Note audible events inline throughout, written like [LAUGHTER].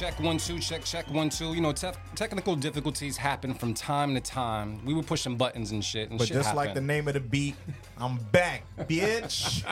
Check, one, two, check, check, one, two. You know, tef- technical difficulties happen from time to time. We were pushing buttons and shit, and But shit just like the name of the beat, I'm back, bitch.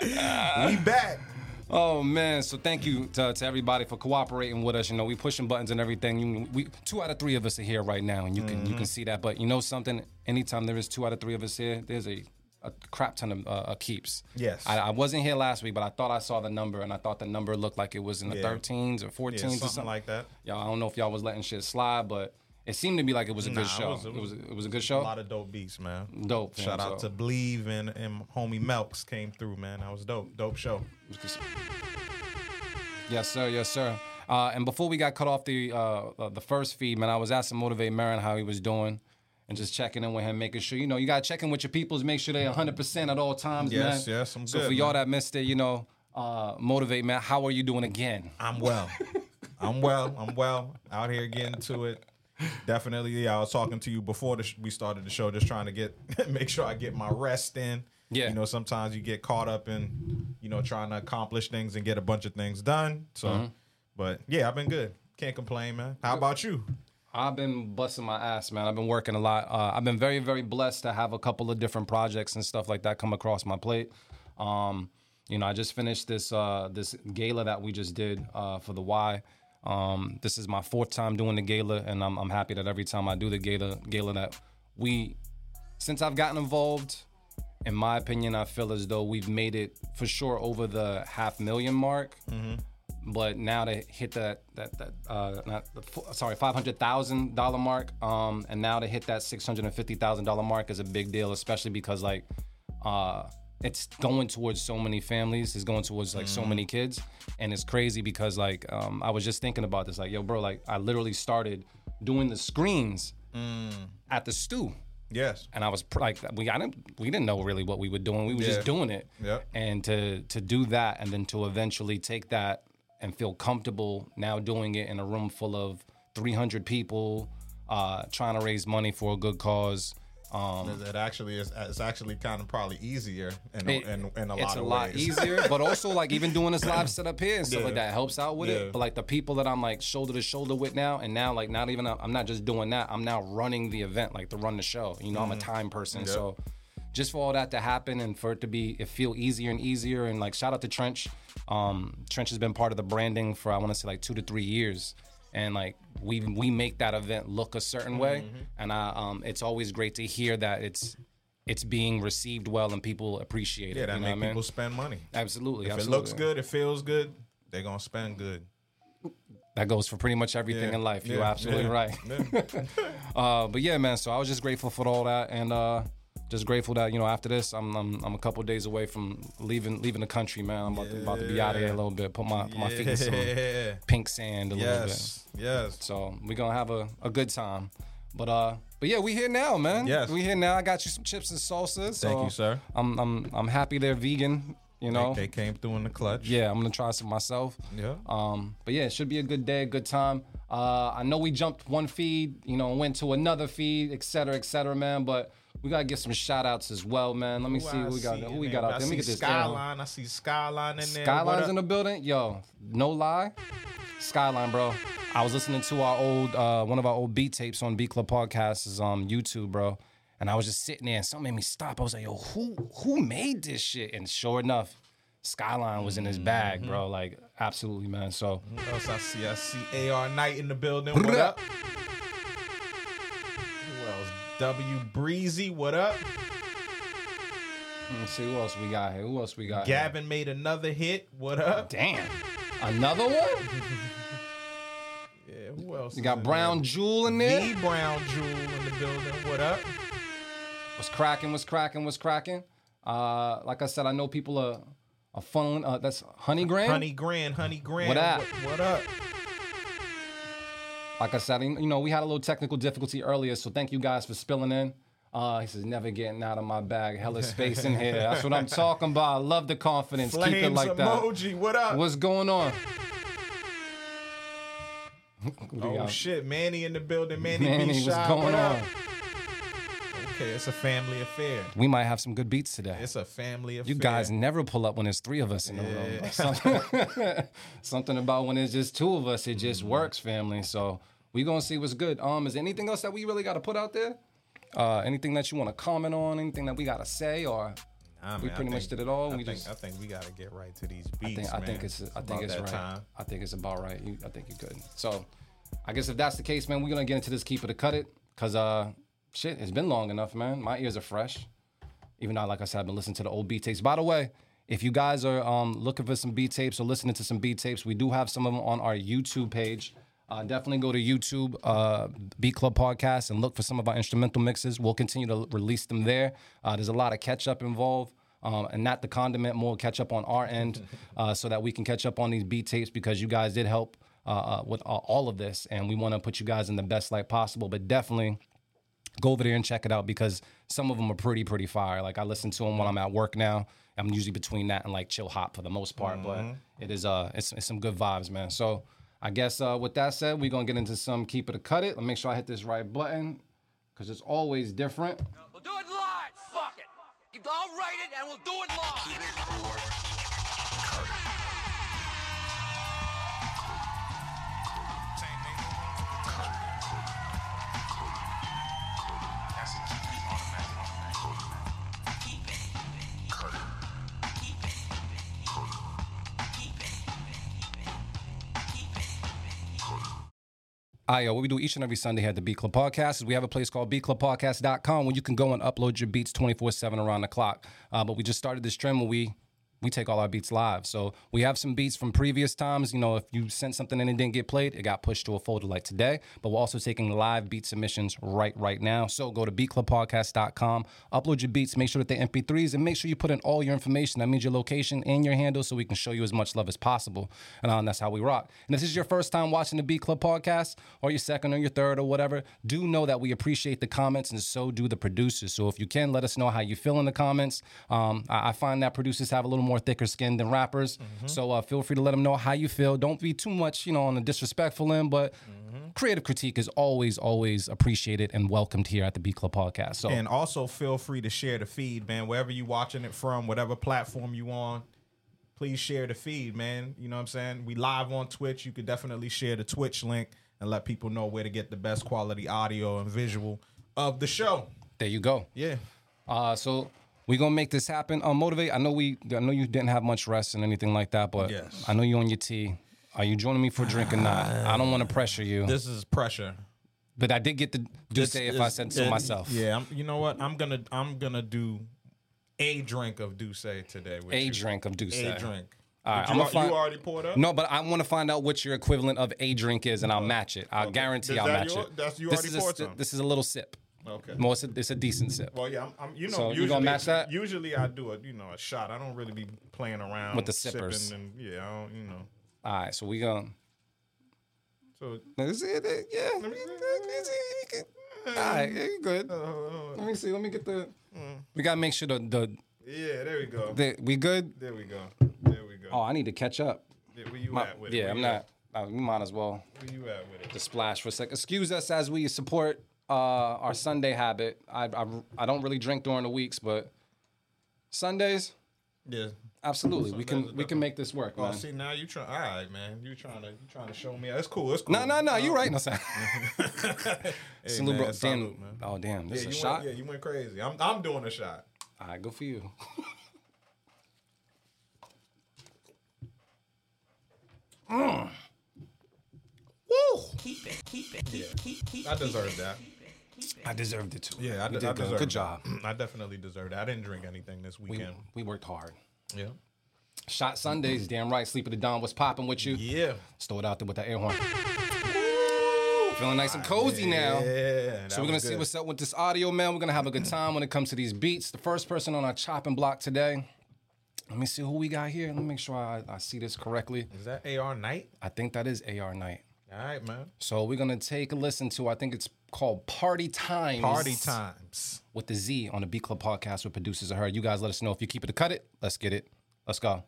[LAUGHS] we back. Oh man! So thank you to, to everybody for cooperating with us. You know, we pushing buttons and everything. You, we two out of three of us are here right now, and you can you can mm-hmm. see that. But you know something? Anytime there is two out of three of us here, there's a, a crap ton of uh, uh, keeps. Yes. I, I wasn't here last week, but I thought I saw the number, and I thought the number looked like it was in the Yeah. 13s or 14s Yeah, or something something like that. Y'all, I don't know if y'all was letting shit slide, but it seemed to be like it was a Nah, good it show. was- It it was, was it was a good show. A lot of dope beats, man. Dope, Shout out so- to Believe and, and homie Melks came through, man. That was dope. Dope show. Yes, sir. Yes, sir. Uh, and before we got cut off the uh, uh, the first feed, man, I was asking Motivate Merren how he was doing, and just checking in with him, making sure you know you got to check in with your peoples, make sure they're 100 percent at all times, Yes, man. yes, I'm so good, So for y'all man. that missed it, you know, uh, Motivate man, how are you doing again? I'm well. I'm well. I'm well. Out here getting to it. Definitely. Yeah, I was talking to you before the sh- we started the show, just trying to get [LAUGHS] make sure I get my rest in. Yeah. You know, sometimes you get caught up in, you know, trying to accomplish things and get a bunch of things done. So, Mm-hmm. but yeah, I've been good. Can't complain, man. How about you? I've been busting my ass, man. I've been working a lot. Uh, I've been very, very blessed to have a couple of different projects and stuff like that come across my plate. Um, you know, I just finished this uh, this gala that we just did uh, for the Y. Um, this is my fourth time doing the gala, and I'm, I'm happy that every time I do the gala, gala that we, since I've gotten involved, in my opinion, I feel as though we've made it for sure over the half million mark. But now to hit that that that uh, not the sorry five hundred thousand dollar mark, um, and now to hit that six hundred and fifty thousand dollar mark is a big deal, especially because like uh, it's going towards so many families, it's going towards like so many kids, and it's crazy because like um, I was just thinking about this, like yo, bro, like I literally started doing the screens at the stew Yes. and I was pr- like, we I didn't we didn't know really what we were doing. We were Yeah. just doing it. Yep. And to to do that, and then to eventually take that and feel comfortable now doing it in a room full of 300 people, uh, trying to raise money for a good cause. Um, It actually is. It's actually kind of probably easier in it- a, in, in a it's lot a of lot ways. easier, [LAUGHS] but also like even doing this live setup here and stuff like that helps out with Yeah. it. But like the people that I'm like shoulder to shoulder with now, and now like not even I'm not just doing that. I'm now running the event, like to run the show. You know, I'm a time person, so just for all that to happen and for it to be it feel easier and easier and like shout out to Trench. Um, Trench has been part of the branding for I want to say like two to three years. And like we we make that event look a certain way, and I um it's always great to hear that it's it's being received well and people appreciate Yeah, it. that you know make what I mean? people spend money. Absolutely. If absolutely. it looks good, it feels good, they're gonna spend good. That goes for pretty much everything Yeah, in life. You're absolutely yeah, right. yeah. [LAUGHS] Uh, but yeah, man. So I was just grateful for all that, and uh, just grateful that you know after this, I'm I'm, I'm a couple days away from leaving leaving the country, man. I'm about, to, about to be out of here a little bit, put my put my feet in some pink sand a little bit. Yes. Yes. So we're gonna have a, a good time. But uh, but yeah, we here now, man. Yes. we here now. I got you some chips and salsa. So Thank you, sir. I'm I'm I'm happy they're vegan. You know. They came through in the clutch. yeah, I'm gonna try some myself. Yeah. Um, but yeah, it should be a good day, a good time. Uh, I know we jumped one feed, you know, went to another feed, et cetera, et cetera, man. But we gotta get some shout outs as well, man. Let me see who we got. Who we got out there? Let me get this. Skyline. I see Skyline in there. Skyline's in the building. Yo, no lie. Skyline, bro. I was listening to our old uh, one of our old beat tapes on Beat Club Podcasts is on YouTube, bro. And I was just sitting there and something made me stop. I was like, yo, who who made this shit? And sure enough, Skyline was in his bag, Mm-hmm. bro. Like, absolutely, man. So What else I see? I see AR Knight in the building. What up? W Breezy. What up? let's see who else we got here. Who else we got? here? Gavin made another hit. What up? Damn. Another one? [LAUGHS] Yeah, who else? You got Brown there? Jewel in there. The Brown Jewel in the building. What up? What's cracking? What's cracking? What's cracking? Uh, like I said, I know people are are funneling. Uh, that's Honey Graham. Honey Grand, Honey Grand. What up? What, what up? Like I said, you know, we had a little technical difficulty earlier, so thank you guys for spilling in. Uh, he says, never getting out of my bag. Hella space in here. That's what I'm [LAUGHS] talking about. I love the confidence. Keep it Flames like that. emoji. What up? What's going on? Oh got- shit, Manny in the building. Manny, Manny, B. what's going what up? Okay, it's a family affair. We might have some good beats today. It's a family affair. You guys never pull up when there's three of us in the room. [LAUGHS] Something, [LAUGHS] something about when it's just two of us, it just Mm-hmm. works, family. So we gonna see what's good. Um, is there anything else that we really gotta put out there? Uh, anything that you want to comment on? Anything that we gotta say? Or Nah, we man, I pretty much did it all. I we think, just I think we got to get right to these I beats. think, I think it's I think about it's that right. Time. I think it's about right. You, I think you're good. So, I guess if that's the case, man, we're gonna get into this keep it or cut it, cause uh, shit, it's been long enough, man. My ears are fresh. Even though, like I said, I've been listening to the old beat tapes. By the way, if you guys are um, looking for some B tapes or listening to some B tapes, we do have some of them on our YouTube page. Uh, definitely go to YouTube, uh, Beat Club Podcast, and look for some of our instrumental mixes. We'll continue to release them there. Uh, there's a lot of catch up involved. Um, and not the condiment, more catch up on our end, [LAUGHS] uh, so that we can catch up on these beat tapes because you guys did help uh, uh, with uh, all of this, and we want to put you guys in the best light possible. But definitely go over there and check it out because some of them are pretty pretty fire. Like I listen to them when I'm at work now. I'm usually between that and like chill hop for the most part, but it is uh it's, it's some good vibes, man. So I guess uh, with that said, we're gonna get into some keep it or cut it. Let me make sure I hit this right button because it's always different. We'll do it live. Fuck it. I'll write it and we'll do it live. Yo, what we do each and every Sunday here at the Beat Club Podcast is we have a place called beatclubpodcast.com where you can go and upload your beats 24 7 around the clock. Uh, but we just started this trend where we we take all our beats live. So we have some beats from previous times. You know, if you sent something in and didn't get played, it got pushed to a folder like today. But we're also taking live beat submissions right right now. So go to beatclubpodcast.com, upload your beats, make sure that they're MP3s, and make sure you put in all your information. That means your location and your handle so we can show you as much love as possible. And, uh, that's how we rock. And if this is your first time watching the Beat Club podcast, or your second or your third or whatever, do know that we appreciate the comments and so do the producers. So if you can, let us know how you feel in the comments. Um, I, I find that producers have a little more thicker skin than rappers. So uh, feel free to let them know how you feel. Don't be too much, you know, on the disrespectful end, but creative critique is always, always appreciated and welcomed here at the B Club podcast. So And also feel free to share the feed, man. Wherever you're watching it from, whatever platform you on, please share the feed, man. You know what I'm saying? We live on Twitch. You could definitely share the Twitch link and let people know where to get the best quality audio and visual of the show. there you go. Yeah. Uh, so we're gonna make this happen. Uh, motivate. I know we. I know you didn't have much rest and anything like that, but Yes. I know you on your tea. Are you joining me for a drink or not? I don't want to pressure you, This is pressure. but I did get to do This say if is- I said so myself. Yeah, I'm, you know what? I'm gonna I'm gonna do a drink of Douce today. With A you. drink of Douce. A drink. All right, Did I'm you, gonna find- you already poured up? No, but I want to find out what your equivalent of a drink is, and I'll match it. I guarantee Is I'll match your- it. that's- you this already is a, poured some? This is a little sip. Okay. More, it's a, it's a decent sip. Well, yeah, I'm, I'm you know, So you usually, gonna match that? Usually, I do a you know a shot. I don't really be playing around With the sippers. And, yeah, I don't, you know. All right, so we gonna. So Is it, yeah. me see. All right, yeah, you good. Let me see. Let me get the. Mm. We gotta make sure the the, yeah, there we go. the we good. There we go. There we go. Oh, I need to catch up. Yeah, where you My- at with it? yeah, I'm not. Uh, we might as well? Where you at with it? just splash for a sec. Excuse us as we support uh, our Sunday habit. I, I I don't really drink during the weeks, but Sundays, Yeah. absolutely, we can we can make this work, Oh, man. see now you try. All right, man. You trying to you trying to show me? It's cool. It's cool. No, no, no. You right. No, sir. [LAUGHS] Hey, Salute, man, bro. salute, Damn. man. Oh, damn. This Yeah, is you a shot. Went, yeah, you went crazy. I'm I'm doing a shot. All right, good for you. [LAUGHS] Mm. Woo! Keep it, keep it, keep, keep, keep. I deserve that. I deserved it too. Yeah, I, de- did I good. deserve Good job. [CLEARS THROAT] I definitely deserve it. I didn't drink anything this We, weekend. we worked hard. yeah. Shot Sundays, damn right. Sleep of the Dawn. What's popping with you? Yeah. Let's throw it out there with that air horn. Feeling nice and cozy now. Yeah. So we're gonna see what's up with this audio, man. We're gonna have a good time when it comes to these beats. The first person on our chopping block today. Let me see who we got here. Let me make sure I, I see this correctly. Is that AR Knight? I think that is AR Knight. All right, man. So we're gonna take a listen to. I think it's called Party Times. Party times. with the Z on the Beat Club podcast with producers of her. You guys let us know if you keep it to cut it. Let's get it. Let's go.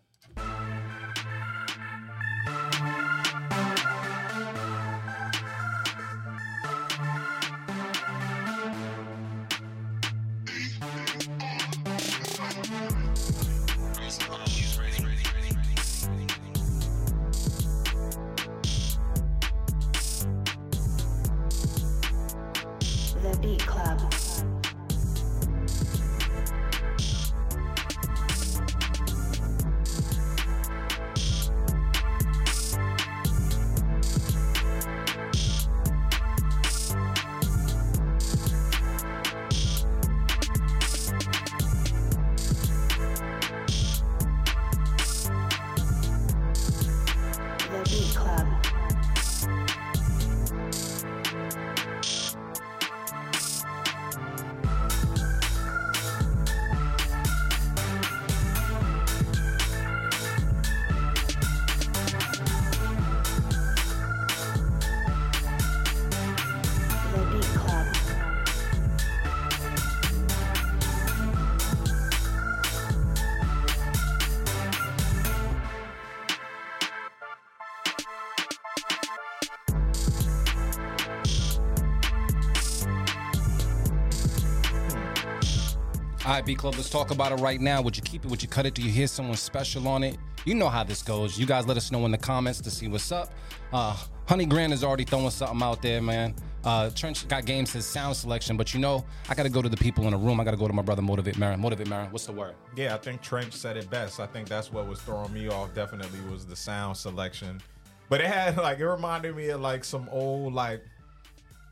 B Club, let's talk about it right now. Would you keep it? Would you cut it? Do you hear someone special on it? You know how this goes. You guys let us know in the comments to see what's up. Uh, Honey Grant is already throwing something out there, man. Uh, Trench got games his sound selection, but you know, I got to go to the people in the room. I got to go to my brother Motivate Merren. Motivate Merren, what's the word? Yeah, I think Trench said it best. I think that's what was throwing me off. Definitely was the sound selection, but it had [LAUGHS] like it reminded me of like some old like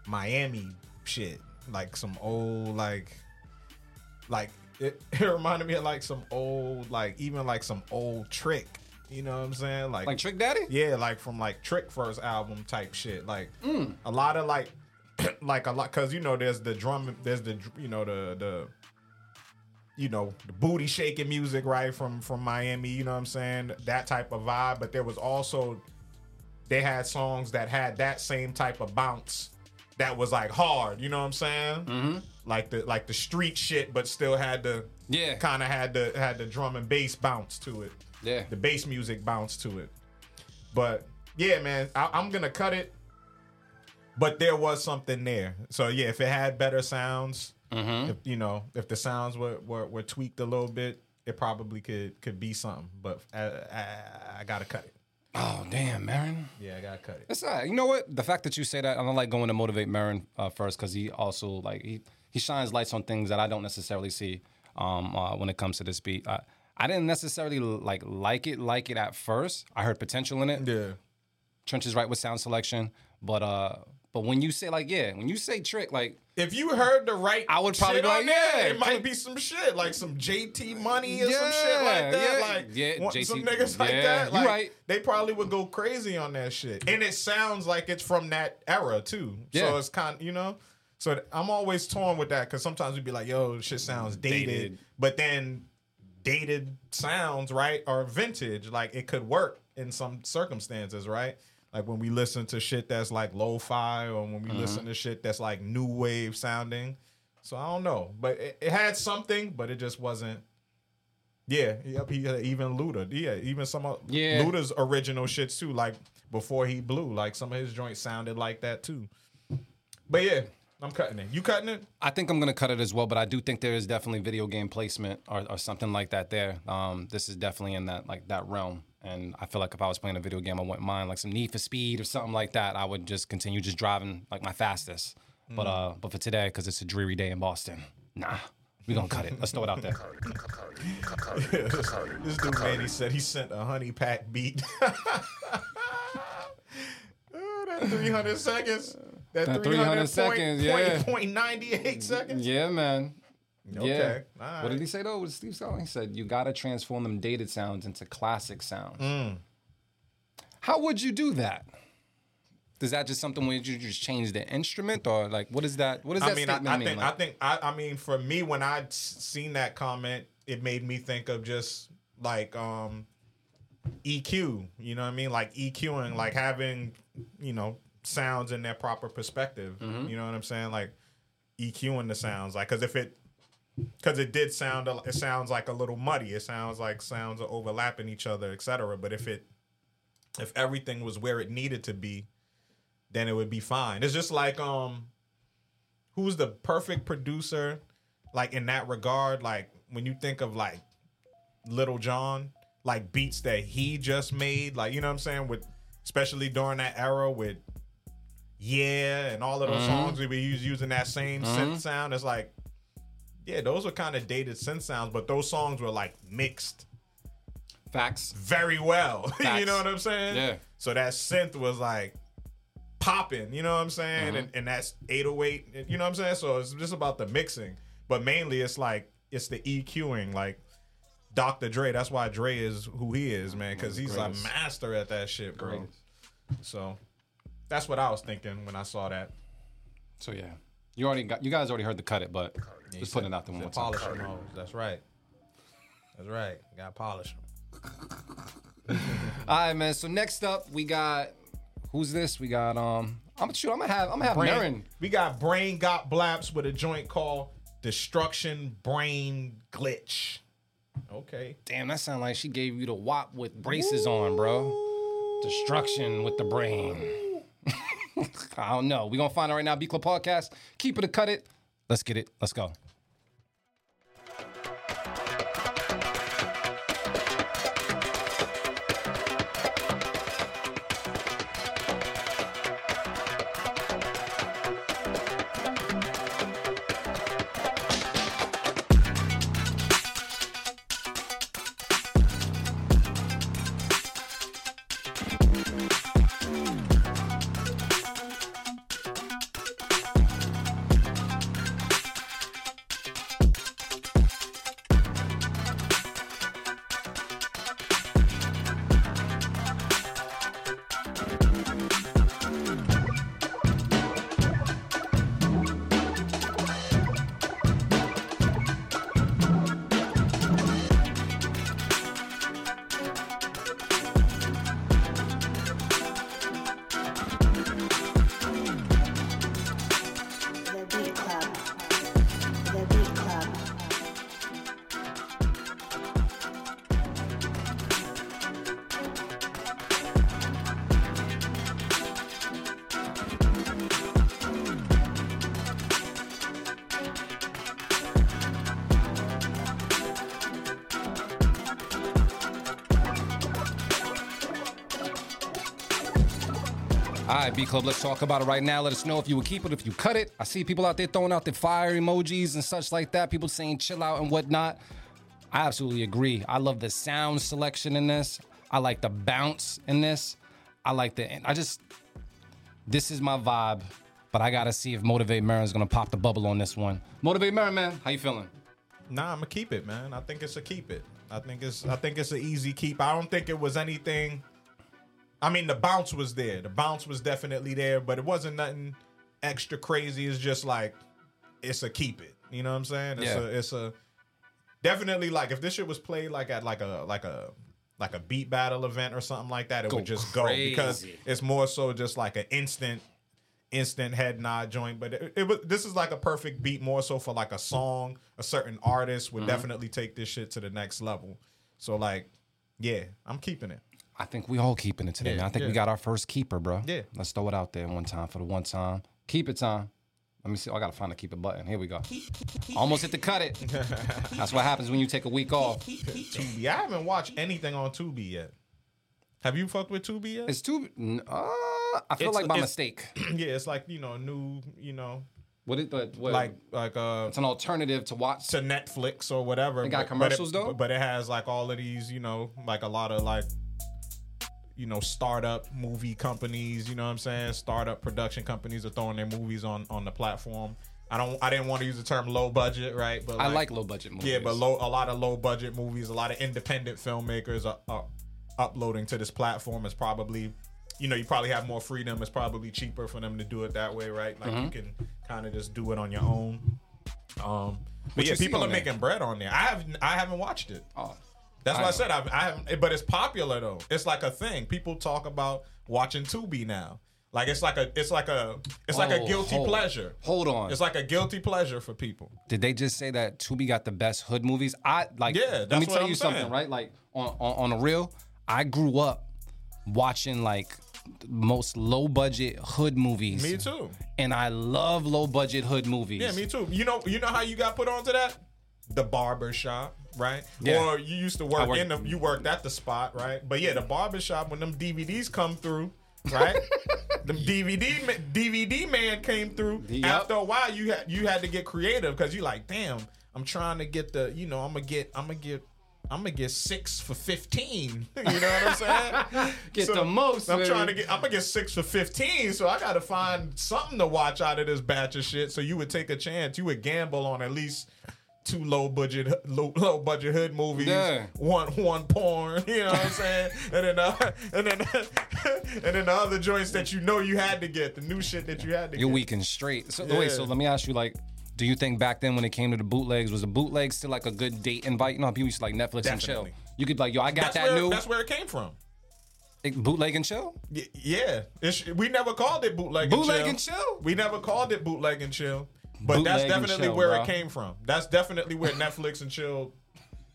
Miami shit, like some old like like it, [LAUGHS] it reminded me of like some old like even like some old Trick. You know what I'm saying? Like Like Trick Daddy? yeah, like from like Trick first album type shit. Like Mm. a lot of like [CLEARS THROAT] like a lot because you know there's the drum, there's the you know the the you know the booty shaking music right from from Miami. You know what I'm saying? That type of vibe. But there was also they had songs that had that same type of bounce that was like hard. You know what I'm saying? Mm-hmm. Like the like the street shit, but still had the Yeah. kind of had the had the drum and bass bounce to it Yeah. the bass music bounce to it. But yeah, man, I, I'm gonna cut it. But there was something there. So yeah, if it had better sounds, if you know, if the sounds were, were were tweaked a little bit, it probably could could be something. But I, I, I gotta cut it. Oh, damn, Merren. Yeah, I gotta cut it. It's not, You know what? The fact that you say that, I don't like going to motivate Merren uh, first because he also like he he shines lights on things that I don't necessarily see um, uh, when it comes to this beat. I, I didn't necessarily like like it like it at first. I heard potential in it. Yeah. Trench is right with sound selection, but uh, but when you say like yeah, when you say trick like If you heard the right, I would probably shit be like, yeah, it might be some shit like some JT money or some shit like that. yeah, like yeah, JT some niggas like that. Like, right. They probably would go crazy on that shit, and it sounds like it's from that era too. Yeah. So it's kind, you know. So I'm always torn with that because sometimes we'd be like, "Yo, shit sounds dated,", Dated. but then dated sounds right or vintage. Like it could work in some circumstances, right? Like when we listen to shit that's like lo-fi, or when we Mm-hmm. listen to shit that's like new wave sounding. So I don't know, but it, it had something, but it just wasn't. Yeah, yep. He even Luda, yeah, even some of Yeah. Luda's original shits too. Like before he blew, like some of his joints sounded like that too. But yeah, I'm cutting it. You cutting it? I think I'm gonna cut it as well, but I do think there is definitely video game placement or, or something like that there. Um, this is definitely in that like that realm, and I feel like if I was playing a video game, I wouldn't mind like some Need for Speed or something like that. I would just continue just driving like my fastest. But uh, but for today, because it's a dreary day in Boston, nah, we gonna cut it. Let's throw it out there. [LAUGHS] This dude man, he said he sent a honey pack beat. Oh, [LAUGHS] that 300 seconds. That, That 300, 300 point, seconds, yeah. Point, point 98 seconds. Yeah, man. Okay. Yeah. What did he say though? What Steve Scott? He said you gotta transform them dated sounds into classic sounds. Mm. How would you do that? Is that just something where you just change the instrument, or like what is that? What does that I mean, I, I mean? think, Like, I think, I, I mean, for me, when I seen that comment, it made me think of just like um EQ. You know what I mean? Like EQing, like having, you know, sounds in their proper perspective. Mm-hmm. You know what I'm saying? Like EQing the sounds, like because if it, because it did sound, it sounds like a little muddy. It sounds like sounds are overlapping each other, etc. But if it, if everything was where it needed to be, then it would be fine. It's just like um who's the perfect producer like in that regard like when you think of like Lil Jon like beats that he just made like you know what i'm saying with especially during that era with yeah and all of those songs we were using that same synth sound it's like yeah those were kind of dated synth sounds but those songs were like mixed facts. very well [LAUGHS] you know what i'm saying Yeah. so that synth was like popping, you know what I'm saying? Mm-hmm. And, and that's 808, you know what I'm saying? So it's just about the mixing. But mainly it's like, it's the EQing. Like Dr. Dre, that's why Dre is who he is, man, because he's a master at that shit, bro. So that's what I was thinking when I saw that. So yeah, you already got you guys already heard the cut it, but just putting it out there one more time. Polish them hoes. That's right. That's right. Got polish them. [LAUGHS] All right, man. So next up, we got who's this? We got um. I'm gonna shoot. I'm gonna have. I'm gonna have Merren. We got Brain Got Blaps with a joint called Destruction Brain Glitch. Okay. Damn, that sound like she gave you the wop with braces on, bro. Destruction with the brain. [LAUGHS] I don't know. We're gonna find out right now. B Club Podcast. Keep it or cut it. Let's get it. Let's go. B Club, let's talk about it right now. Let us know if you would keep it, if you cut it. I see people out there throwing out the fire emojis and such like that. People saying chill out and whatnot. I absolutely agree. I love the sound selection in this. I like the bounce in this. I like the. I just. This is my vibe, but I gotta see if Motivate Merren's gonna pop the bubble on this one. Motivate Merren, man, how you feeling? Nah, I'm gonna keep it, man. I think it's a keep it. I think it's I think it's an easy keep. I don't think it was anything. I mean, the bounce was there. The bounce was definitely there, but it wasn't nothing extra crazy. It's just like it's a keep it. You know what I'm saying? It's Yeah. a it's a definitely like if this shit was played like at like a like a like a beat battle event or something like that, it Go would just go because it's more so just like an instant instant head nod joint. But it, it was this is like a perfect beat more so for like a song. A certain artist Mm-hmm. would definitely take this shit to the next level. So like, yeah, I'm keeping it. I think we all keeping it today, Yeah, man. I think we got our first keeper, bro. Yeah. Let's throw it out there one time for the one time. Keep it time. Let me see. Oh, I gotta find the keep it button. Here we go. Almost hit the cut it. [LAUGHS] That's what happens when you take a week off. Tubi. I haven't watched anything on Tubi yet. Have you fucked with Tubi yet? It's too. n- Uh, I feel It's- like by mistake. [CLEARS THROAT] yeah, it's like you know, new, you know, What it? But what, like like uh it's an alternative to watch. to Netflix or whatever. It got but- but commercials, it, though? But it has like all of these, you know, like a lot of like, you know, startup movie companies. You know what I'm saying? Startup production companies are throwing their movies on on the platform. I don't. I didn't want to use the term low budget, right? But I like low budget movies. Yeah, but low, a lot of low budget movies, a lot of independent filmmakers are, are uploading to this platform. is probably you know, you probably have more freedom. It's probably cheaper for them to do it that way, right? Like Mm-hmm. you can kind of just do it on your own. Um, but What yeah, people are there? making bread on there. I have I haven't watched it. Oh, That's I what I said. I've, I haven't, but it's popular though. It's like a thing. People talk about watching Tubi now. Like it's like a it's like a it's like a Oh, guilty hold- pleasure. Hold on. It's like a guilty pleasure for people. Did they just say that Tubi got the best hood movies? I like. Yeah, let me tell I'm you something, right? Like on on, on a real, I grew up watching like most low budget hood movies. Me too. And I love low budget hood movies. Yeah, me too. You know, you know how you got put onto that? The barber shop, right? Yeah. Or you used to work worked- in the you worked at the spot, right? But yeah, the barbershop when them DVDs come through, right? [LAUGHS] the DVD ma- DVD man came through. Yep. After a while, you had you had to get creative because you like, damn, I'm trying to get the, you know, I'm gonna get, I'm gonna get. I'm gonna get six for fifteen. [LAUGHS] You know what I'm saying? [LAUGHS] Get the most, I'm trying to get. I'm gonna get six for fifteen. So I gotta find something to watch out of this batch of shit. So you would take a chance. You would gamble on at least two low budget, low, low budget hood movies. Yeah. One one porn. [LAUGHS] You know what I'm saying? and then uh, and then [LAUGHS] and then the other joints that you know you had to get the new shit that you had to get. You're get. weak and straight. So Yeah. wait, so let me ask you, like, do you think back then when it came to the bootlegs, was a bootleg still like a good date invite? You know, people used to like Netflix and chill. You could be like, yo, I got That's that where new that's where it came from. eh, bootleg and chill. Y- yeah, It's, we never called it bootleg. Bootleg and and chill. chill? We never called it bootleg and chill. But that's definitely where bro. it came from. That's definitely where Netflix and chill.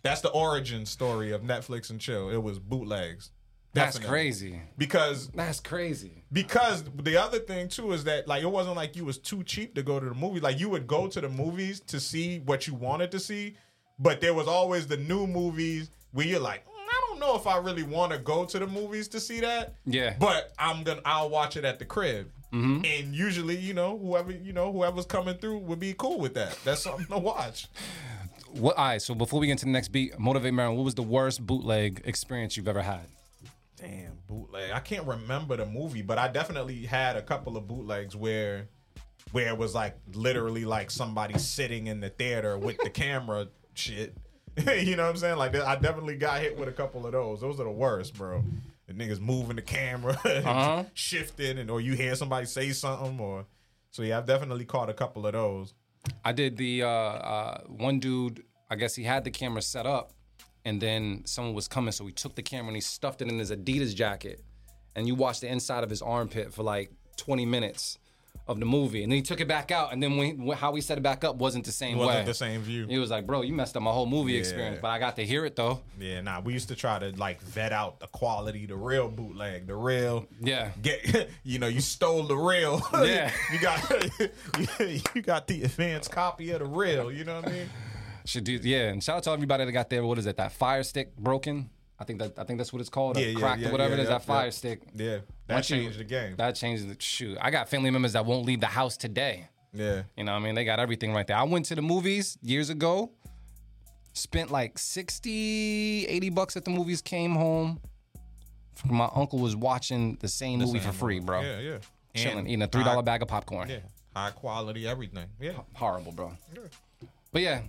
That's the origin story of Netflix and chill. It was bootlegs. That's crazy. Because That's crazy. because the other thing too is that like it wasn't like you was too cheap to go to the movie. Like you would go to the movies to see what you wanted to see, but there was always the new movies where you're like, "Mm, I don't know if I really want to go to the movies to see that. Yeah. But I'm gonna I'll watch it at the crib. Mm-hmm. And usually, you know, whoever you know, whoever's coming through would be cool with that. That's something to watch. What? All right. So before we get into the next beat, motivate Merren. What was the worst bootleg experience you've ever had? Damn, bootleg. I can't remember the movie, but I definitely had a couple of bootlegs where where it was like literally like somebody sitting in the theater with the camera shit. [LAUGHS] you know what I'm saying? Like I definitely got hit with a couple of those. Those are the worst, bro. The niggas moving the camera, [LAUGHS] Uh-huh. shifting, and or you hear somebody say something, or so yeah, I've definitely caught a couple of those. I did the uh, uh, one dude. I guess he had the camera set up, and then someone was coming, so he took the camera and he stuffed it in his Adidas jacket, and you watched the inside of his armpit for like 20 minutes of the movie, and then he took it back out, and then when he, how he set it back up wasn't the same Wasn't way. the same view. He was like, "Bro, you messed up my whole movie experience," but I got to hear it though. Yeah, nah, we used to try to like vet out the quality, the real bootleg, the real. Yeah. Get [LAUGHS] you know, you stole the real. [LAUGHS] Yeah. you got [LAUGHS] you got the advanced copy of the real, you know what I mean? Should do yeah, and shout out to everybody that got their what is it? That fire stick broken. I think that I think that's what it's called. Yeah, yeah, cracked yeah, or whatever yeah, it is. yeah, that fire yeah. stick. Yeah. That Once you- changed the game. That changed the shoot. I got family members that won't leave the house today. yeah. You know what I mean? They got everything right there. I went to the movies years ago, spent like 60, 80 bucks at the movies, came home. My uncle was watching the same movie for free, bro. Yeah, yeah. Chilling, And eating a $3 high- bag of popcorn. Yeah. High quality everything. Yeah. Horrible, bro. Yeah. But yeah,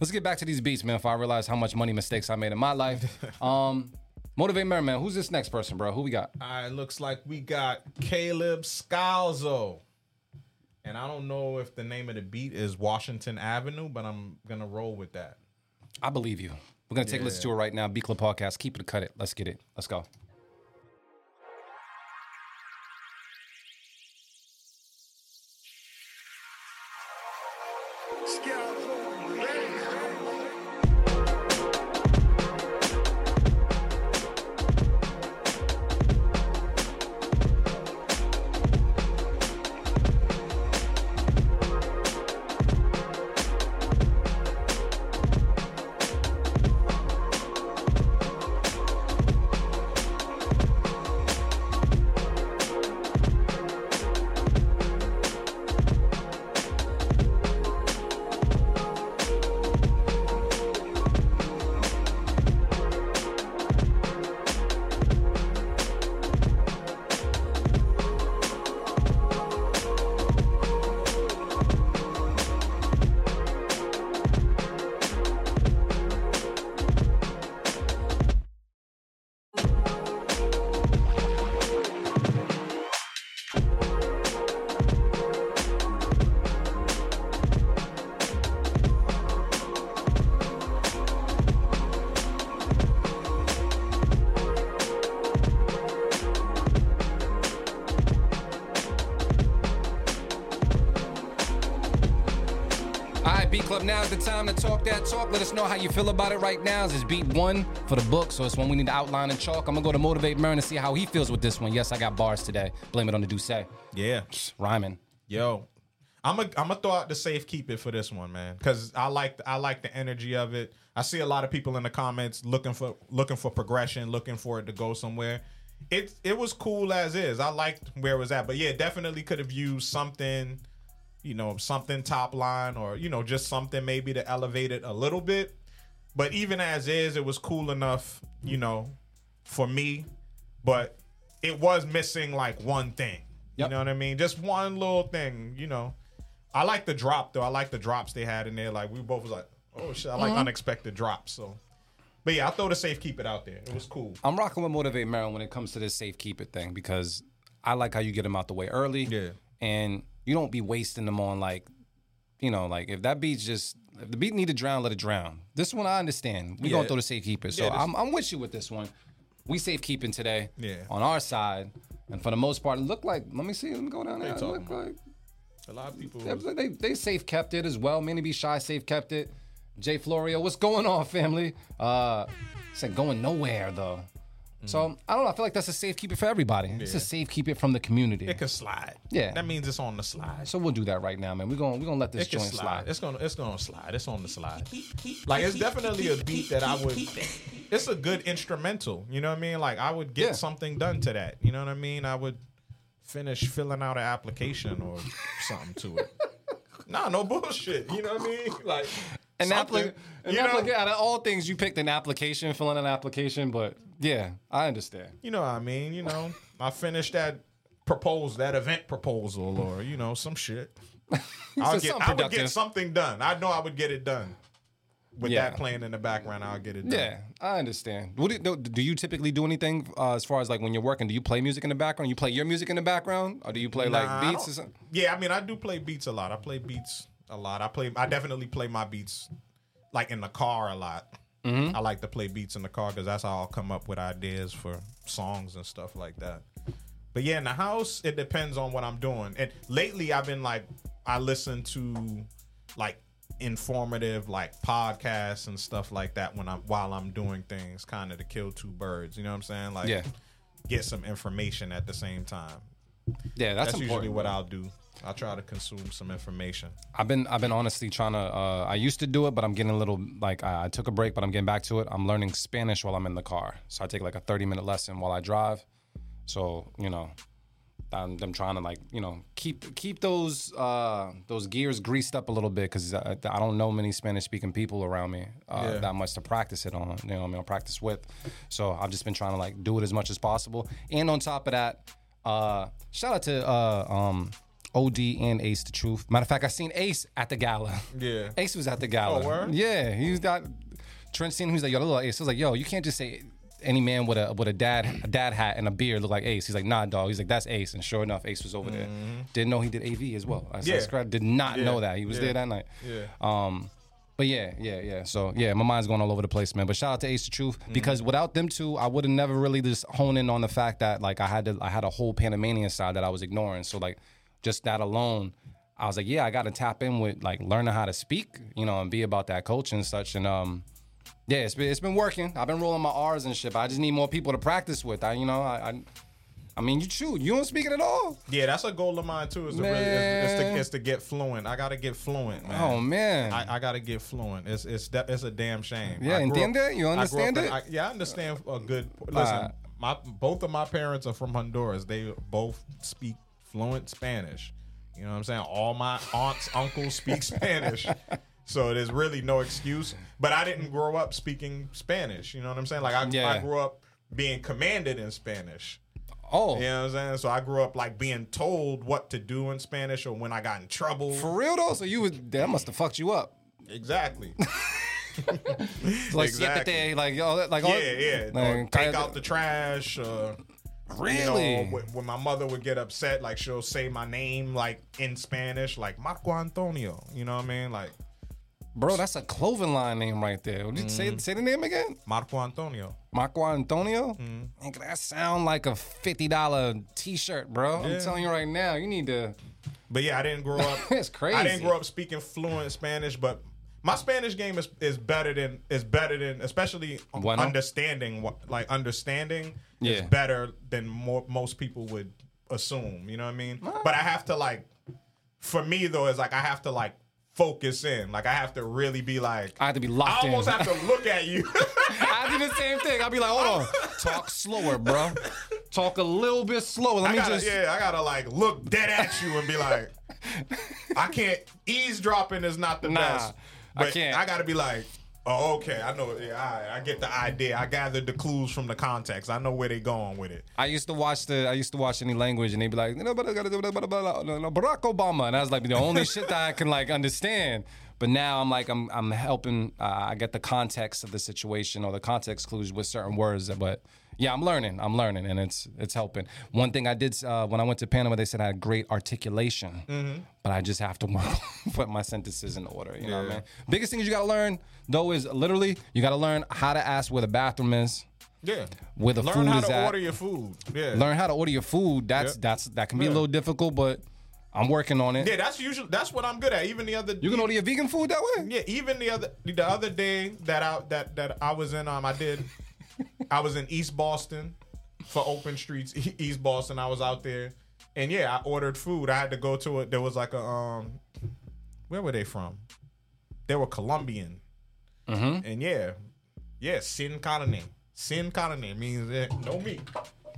let's get back to these beats, man. If I realize how much money mistakes I made in my life. [LAUGHS] um, Motivate Merren, man. Who's this next person, bro? Who we got? All right, looks like we got Caleb Scalzo. And I don't know if the name of the beat is Washington Avenue, but I'm gonna roll with that. I believe you. We're gonna take a listen to it right now. Beat Club Podcast. Keep it, cut it. Let's get it. Let's go. Now's the time to talk that talk. Let us know how you feel about it right now. This is beat one for the book, so it's one we need to outline and chalk. I'm gonna go to Motivate Merren to see how he feels with this one. Yes, I got bars today. Blame it on the Duce. Yeah. Rhyming. Yo, I'm a, I'm gonna throw out the safe keep it for this one, man, because I like I like the energy of it. I see a lot of people in the comments looking for looking for progression, looking for it to go somewhere. It it was cool as is. I liked where it was at, but yeah, definitely could have used something, you know, something top line or you know just something maybe to elevate it a little bit. But even as is, it was cool enough, you know, for me. But it was missing like one thing. Yep. You know what I mean? Just one little thing, you know. I like the drop though. I like the drops they had in there. Like we both was like, oh shit, I like Mm-hmm. unexpected drops. So, but yeah, I throw the safe keep it out there. It was cool. I'm rocking with Motivate Merren when it comes to this safe keep it thing because I like how you get them out the way early. Yeah. And you don't be wasting them on like, you know, like if that beat's just if the beat need to drown, let it drown. This one I understand. We Yeah. gonna throw the safe keeper. So Yeah, I'm I'm with you with this one. We safe keeping today. Yeah. On our side. And for the most part, it looked like let me see, let me go down there. It looked like A lot of people. yeah, they they safe kept it as well. Manny B Shy safe kept it. Jay Florio, what's going on, family? Uh said going nowhere though. So mm-hmm. I don't know. I feel like that's a safe keep it for everybody. It's a safe keep it from the community. it can slide. Yeah. that means it's on the slide. So we'll do that right now, man. We're gonna we're gonna let this It can joint slide. slide. It's gonna it's gonna slide. It's on the slide. Like it's definitely a beat that I would. It's a good instrumental. You know what I mean? Like I would get Yeah. something done to that. You know what I mean? I would finish filling out an application or something to it. [LAUGHS] Nah, no bullshit. You know what I mean? [LAUGHS] Like An application. An you know? out of all things, you picked an application, filling an application. But yeah, I understand. You know what I mean? You know, I finished that propose that event proposal or you know some shit. [LAUGHS] I'll get, I would get something done. I know I would get it done. With Yeah. that playing in the background, I'll get it done. Yeah, I understand. What do, do, you typically do anything uh, as far as like when you're working? Do you play music in the background? You play your music in the background, or do you play Nah, like beats or something? Yeah, I mean, I do play beats a lot. I play beats a lot. I play. I definitely play my beats like in the car a lot. Mm-hmm. I like to play beats in the car because that's how I'll come up with ideas for songs and stuff like that. But yeah, in the house, it depends on what I'm doing. And lately, I've been like, I listen to like informative like podcasts and stuff like that when I'm while I'm doing things, kind of to kill two birds. You know what I'm saying? Like, Yeah. get some information at the same time. Yeah, that's, That's, usually what. I'll do. I'll try to consume some information. I've been I've been honestly trying to. Uh, I used to do it, but I'm getting a little like I, I took a break, but I'm getting back to it. I'm learning Spanish while I'm in the car, so I take like a 30 minute lesson while I drive. So you know, I'm, I'm trying to like you know keep keep those uh, those gears greased up a little bit because I, I don't know many Spanish speaking people around me uh, Yeah. that much to practice it on. You know, what I mean, I'll practice with. So I've just been trying to like do it as much as possible. And on top of that, uh, shout out to uh, um, OD and Ace the Truth. Matter of fact, I seen Ace at the gala. Yeah. Ace was at the gala. Oh, word? Yeah, he was got Trent seen was like, yo, little Ace. I was like, yo, you can't just say any man with a with a dad a dad hat and a beard look like Ace. He's like, nah, dog. He's like, that's Ace. And sure enough, Ace was over there. Didn't know he did AV as well. I Mm-hmm. Yeah. subscribed. Did not Yeah. know that he was Yeah. there that night. Yeah. Um, but yeah, yeah, yeah. So yeah, my mind's going all over the place, man. But shout out to Ace the Truth Mm-hmm. because without them two, I would have never really just honed in on the fact that like I had to I had a whole Panamanian side that I was ignoring. So like just that alone, I was like, yeah, I got to tap in with like learning how to speak, you know, and be about that culture and such. And um, yeah, it's been it's been working. I've been rolling my R's and shit. But I just need more people to practice with. I you know I. I I mean, you shoot. You don't speak it at all. Yeah, that's a goal of mine too. Is to really is, is, to, is to get fluent. I gotta get fluent, man. Oh man. I, I gotta get fluent. It's it's it's a damn shame. Yeah, entiende? up- You I grew up understand in- it? I- yeah, I understand a good. Listen, Uh, my both of my parents are from Honduras. They both speak fluent Spanish. You know what I'm saying? All my aunts, uncles speak Spanish. [LAUGHS] So there's really no excuse. But I didn't grow up speaking Spanish. You know what I'm saying? Like I, Yeah. I grew up being commanded in Spanish. oh, You know what I'm saying? So I grew up like being told what to do in Spanish or when I got in trouble. for real though. So you was that must have fucked you up. exactly. [LAUGHS] Like Exactly. like yo, like all- yeah, yeah. Like, take out the trash. Uh, Really? You know, when, when my mother would get upset, like she'll say my name like in Spanish, like Marco Antonio. You know what I mean? Like Bro, that's a clothing line name right there. Would you Mm. say say the name again? Marco Antonio. Marco Antonio? Mm. Nigga, that sound like a fifty dollar t shirt, bro. I'm Yeah. telling you right now, you need to. But yeah, I didn't grow up. [LAUGHS] It's crazy. I didn't grow up speaking fluent Spanish, but My Spanish game is, is better than is better than especially Bueno? understanding what like understanding is Yeah. better than more most people would assume. You know what I mean? But I have to like for me though, it's like I have to like focus in. Like I have to really be like I have to be I locked in. almost have to look at you. [LAUGHS] I do the same thing. I'll be like, hold on, talk slower, bro. Talk a little bit slower. Let I me gotta, just. yeah, I gotta like look dead at you and be like, I can't. Eavesdropping is not the Nah, best. I can't. I gotta be like, oh, okay, I know. Yeah, right, I get the idea. I gathered the clues from the context. I know where they're going with it. I used to watch the I used to watch any language and they'd be like "No, but I gotta do Barack Obama and I was like the only shit that I can like understand. But now I'm like I'm I'm helping. Uh, I get the context of the situation or the context clues with certain words. But yeah, I'm learning. I'm learning and it's it's helping. One thing I did uh, when I went to Panama, they said I had great articulation, but I just have to [LAUGHS] work put my sentences in order. You know what I mean? Biggest thing is you gotta learn though is literally you gotta learn how to ask where the bathroom is. Yeah, Where the learn food how is to at. order your food. Yeah, learn how to order your food. That's Yep. that's that can be a little difficult, but I'm working on it. Yeah, that's usually that's what I'm good at. Even the other You can order your vegan food that way. Yeah, even the other the other day that I that that I was in um I did I was in East Boston for Open Streets [LAUGHS] East Boston. I was out there, and yeah, I ordered food. I had to go to it. There was like a um, where were they from? They were Colombian, Mm-hmm. and yeah, yeah, sin carne. Sin carne means that no meat.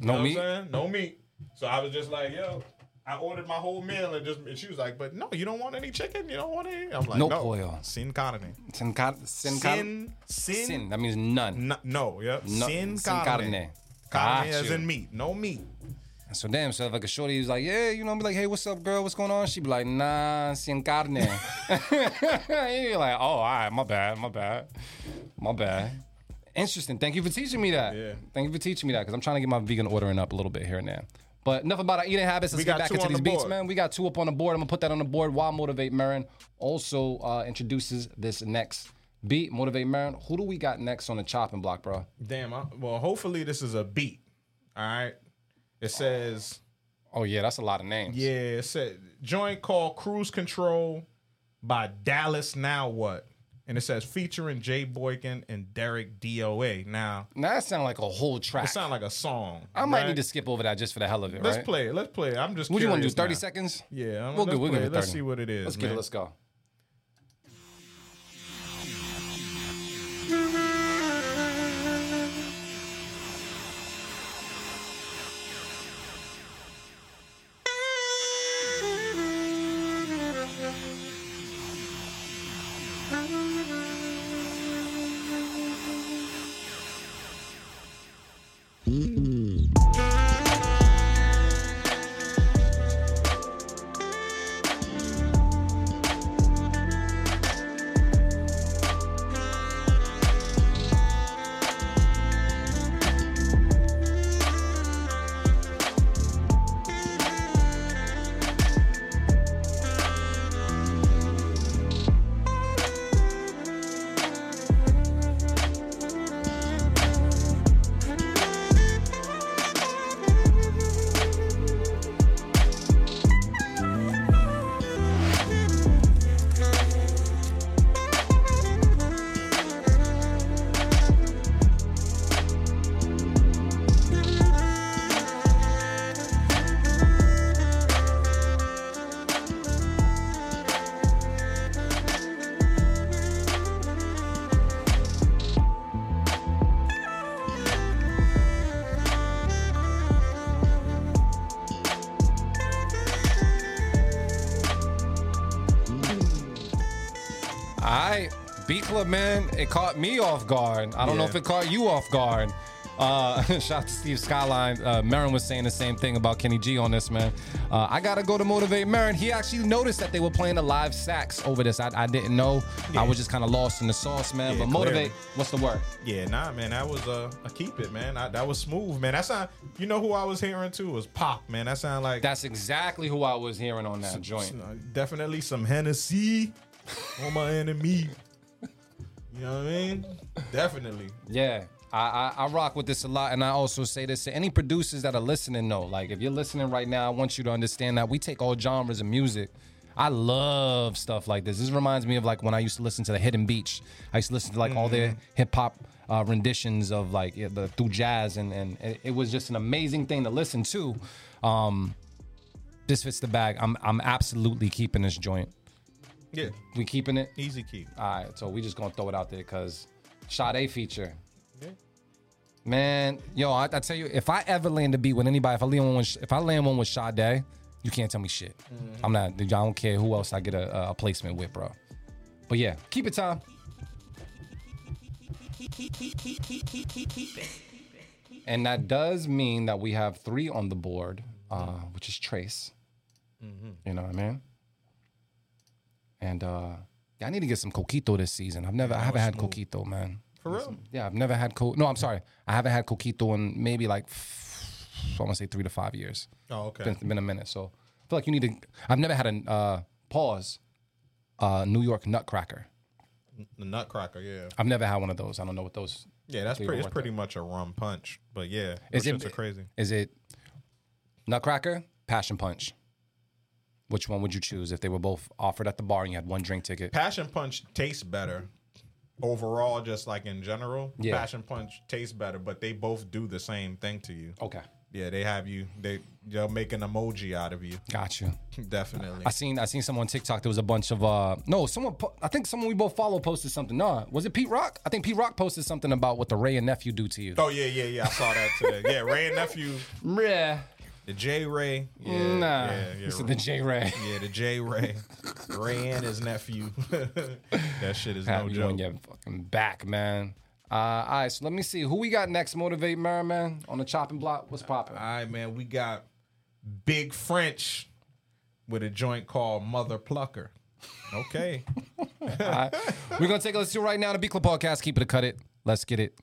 You No know what I'm meat? saying? No meat. So I was just like, yo. I ordered my whole meal and just and she was like, but no, you don't want any chicken, you don't want any. I'm like, No no, pollo. sin carne. Sin, car- sin, car- Sin, sin, sin. That means none. no, no, yep. No- sin, sin carne. carne. Carne as in meat, no meat. So damn. So if like a shorty was like, yeah, you know, I'm be like, hey, what's up, girl? What's going on? She'd be like, nah, sin carne. [LAUGHS] You're like, oh, all right, my bad, my bad, my bad. Interesting. Thank you for teaching me that. Yeah. Thank you for teaching me that because I'm trying to get my vegan ordering up a little bit here and there. But enough about our eating habits. Let's We get back into these the beats, man. We got two up on the board. I'm gonna put that on the board while Motivate Merren also uh, introduces this next beat. Motivate Merren. Who do we got next on the chopping block, bro? Damn. I, well, hopefully this is a beat. All right. It says, Oh yeah, that's a lot of names. yeah, it said joint called Cruise Control by Dallas Now What, and it says featuring Jay Boykin and Derek DOA. Now Now that sounds like a whole track. it sounds like a song. I might right? need to skip over that just for the hell of it, Let's right? play it. Let's play it. I'm just. What do you want to do? Thirty now. seconds? Yeah, I'm, We'll let's go. We'll play it. it Let's see what it is. Let's get it. Let's go. Club man, it caught me off guard. I don't know if it caught you off guard. Uh, [LAUGHS] shout out to Steve Skyline. Uh, Merren was saying the same thing about Kenny G on this, man. Uh, I gotta go to motivate Merren. He actually noticed that they were playing the live sax over this. I, I didn't know. I was just kind of lost in the sauce, man. Yeah, but motivate, clearly. what's the word? Yeah, nah, man, that was uh, a keep it, man. I, that was smooth, man. That sound. You know who I was hearing too was Pop, man. That sound like That's exactly who I was hearing on that joint. uh, definitely some Hennessy on my enemy. You know what I mean? Definitely. Yeah. I, I, I rock with this a lot, and I also say this to any producers that are listening. Though, like if you're listening right now, I want you to understand that we take all genres of music. I love stuff like this. This reminds me of like when I used to listen to the Hidden Beach. I used to listen to like all their hip hop uh, renditions of like yeah, the through jazz, and and it, it was just an amazing thing to listen to. Um, this fits the bag. I'm I'm absolutely keeping this joint. Yeah, We keeping it. easy keep. All right, so we just gonna throw it out there because Sade feature. Yeah. Man, yo, I, I tell you, if I ever land a beat with anybody, if I land one, with, if I land one with Sade, you can't tell me shit. I'm not. I don't care who else I get a, a placement with, bro. But yeah, keep it time. And that does mean that we have three on the board, uh, which is Trace. You know what I mean? And uh, yeah, I need to get some coquito this season. I've never, I haven't had coquito, man. For real? Yeah, I've never had co. No, I'm sorry, I haven't had coquito in maybe like I want to say three to five years. Oh, okay. Been, been a minute, so I feel like you need to. I've never had a uh, pause. Uh, New York Nutcracker. The Nutcracker, yeah, I've never had one of those. I don't know what those. yeah. That's pretty. It's pretty much a rum punch, but yeah, Is it crazy. Is it Nutcracker, Passion Punch? Which one would you choose if they were both offered at the bar and you had one drink ticket? Passion Punch tastes better overall, just like in general. Yeah. Passion Punch tastes better, but they both do the same thing to you. Okay, Yeah, they have you. They they'll make an emoji out of you. got you. [LAUGHS] Definitely. I seen I seen someone on TikTok. There was a bunch of uh no someone po- I think someone we both follow posted something. Nah, was it Pete Rock? I think Pete Rock posted something about what the Wray and Nephew do to you. Oh yeah, yeah, yeah. I saw that today. Yeah, Wray and Nephew, [LAUGHS] Yeah, the J Wray. Yeah, nah. yeah, yeah. The J Wray. Yeah, the J Wray, Ray and his nephew. [LAUGHS] that shit is no you on joke. your fucking back, man. Uh, all right, so let me see who we got next. Motivate Merriman on the chopping block. What's popping? All right, man. We got Big French with a joint called Mother Plucker. Okay. [LAUGHS] We're gonna take a listen to right now. to B Club Podcast. Keep it a cut it. Let's get it.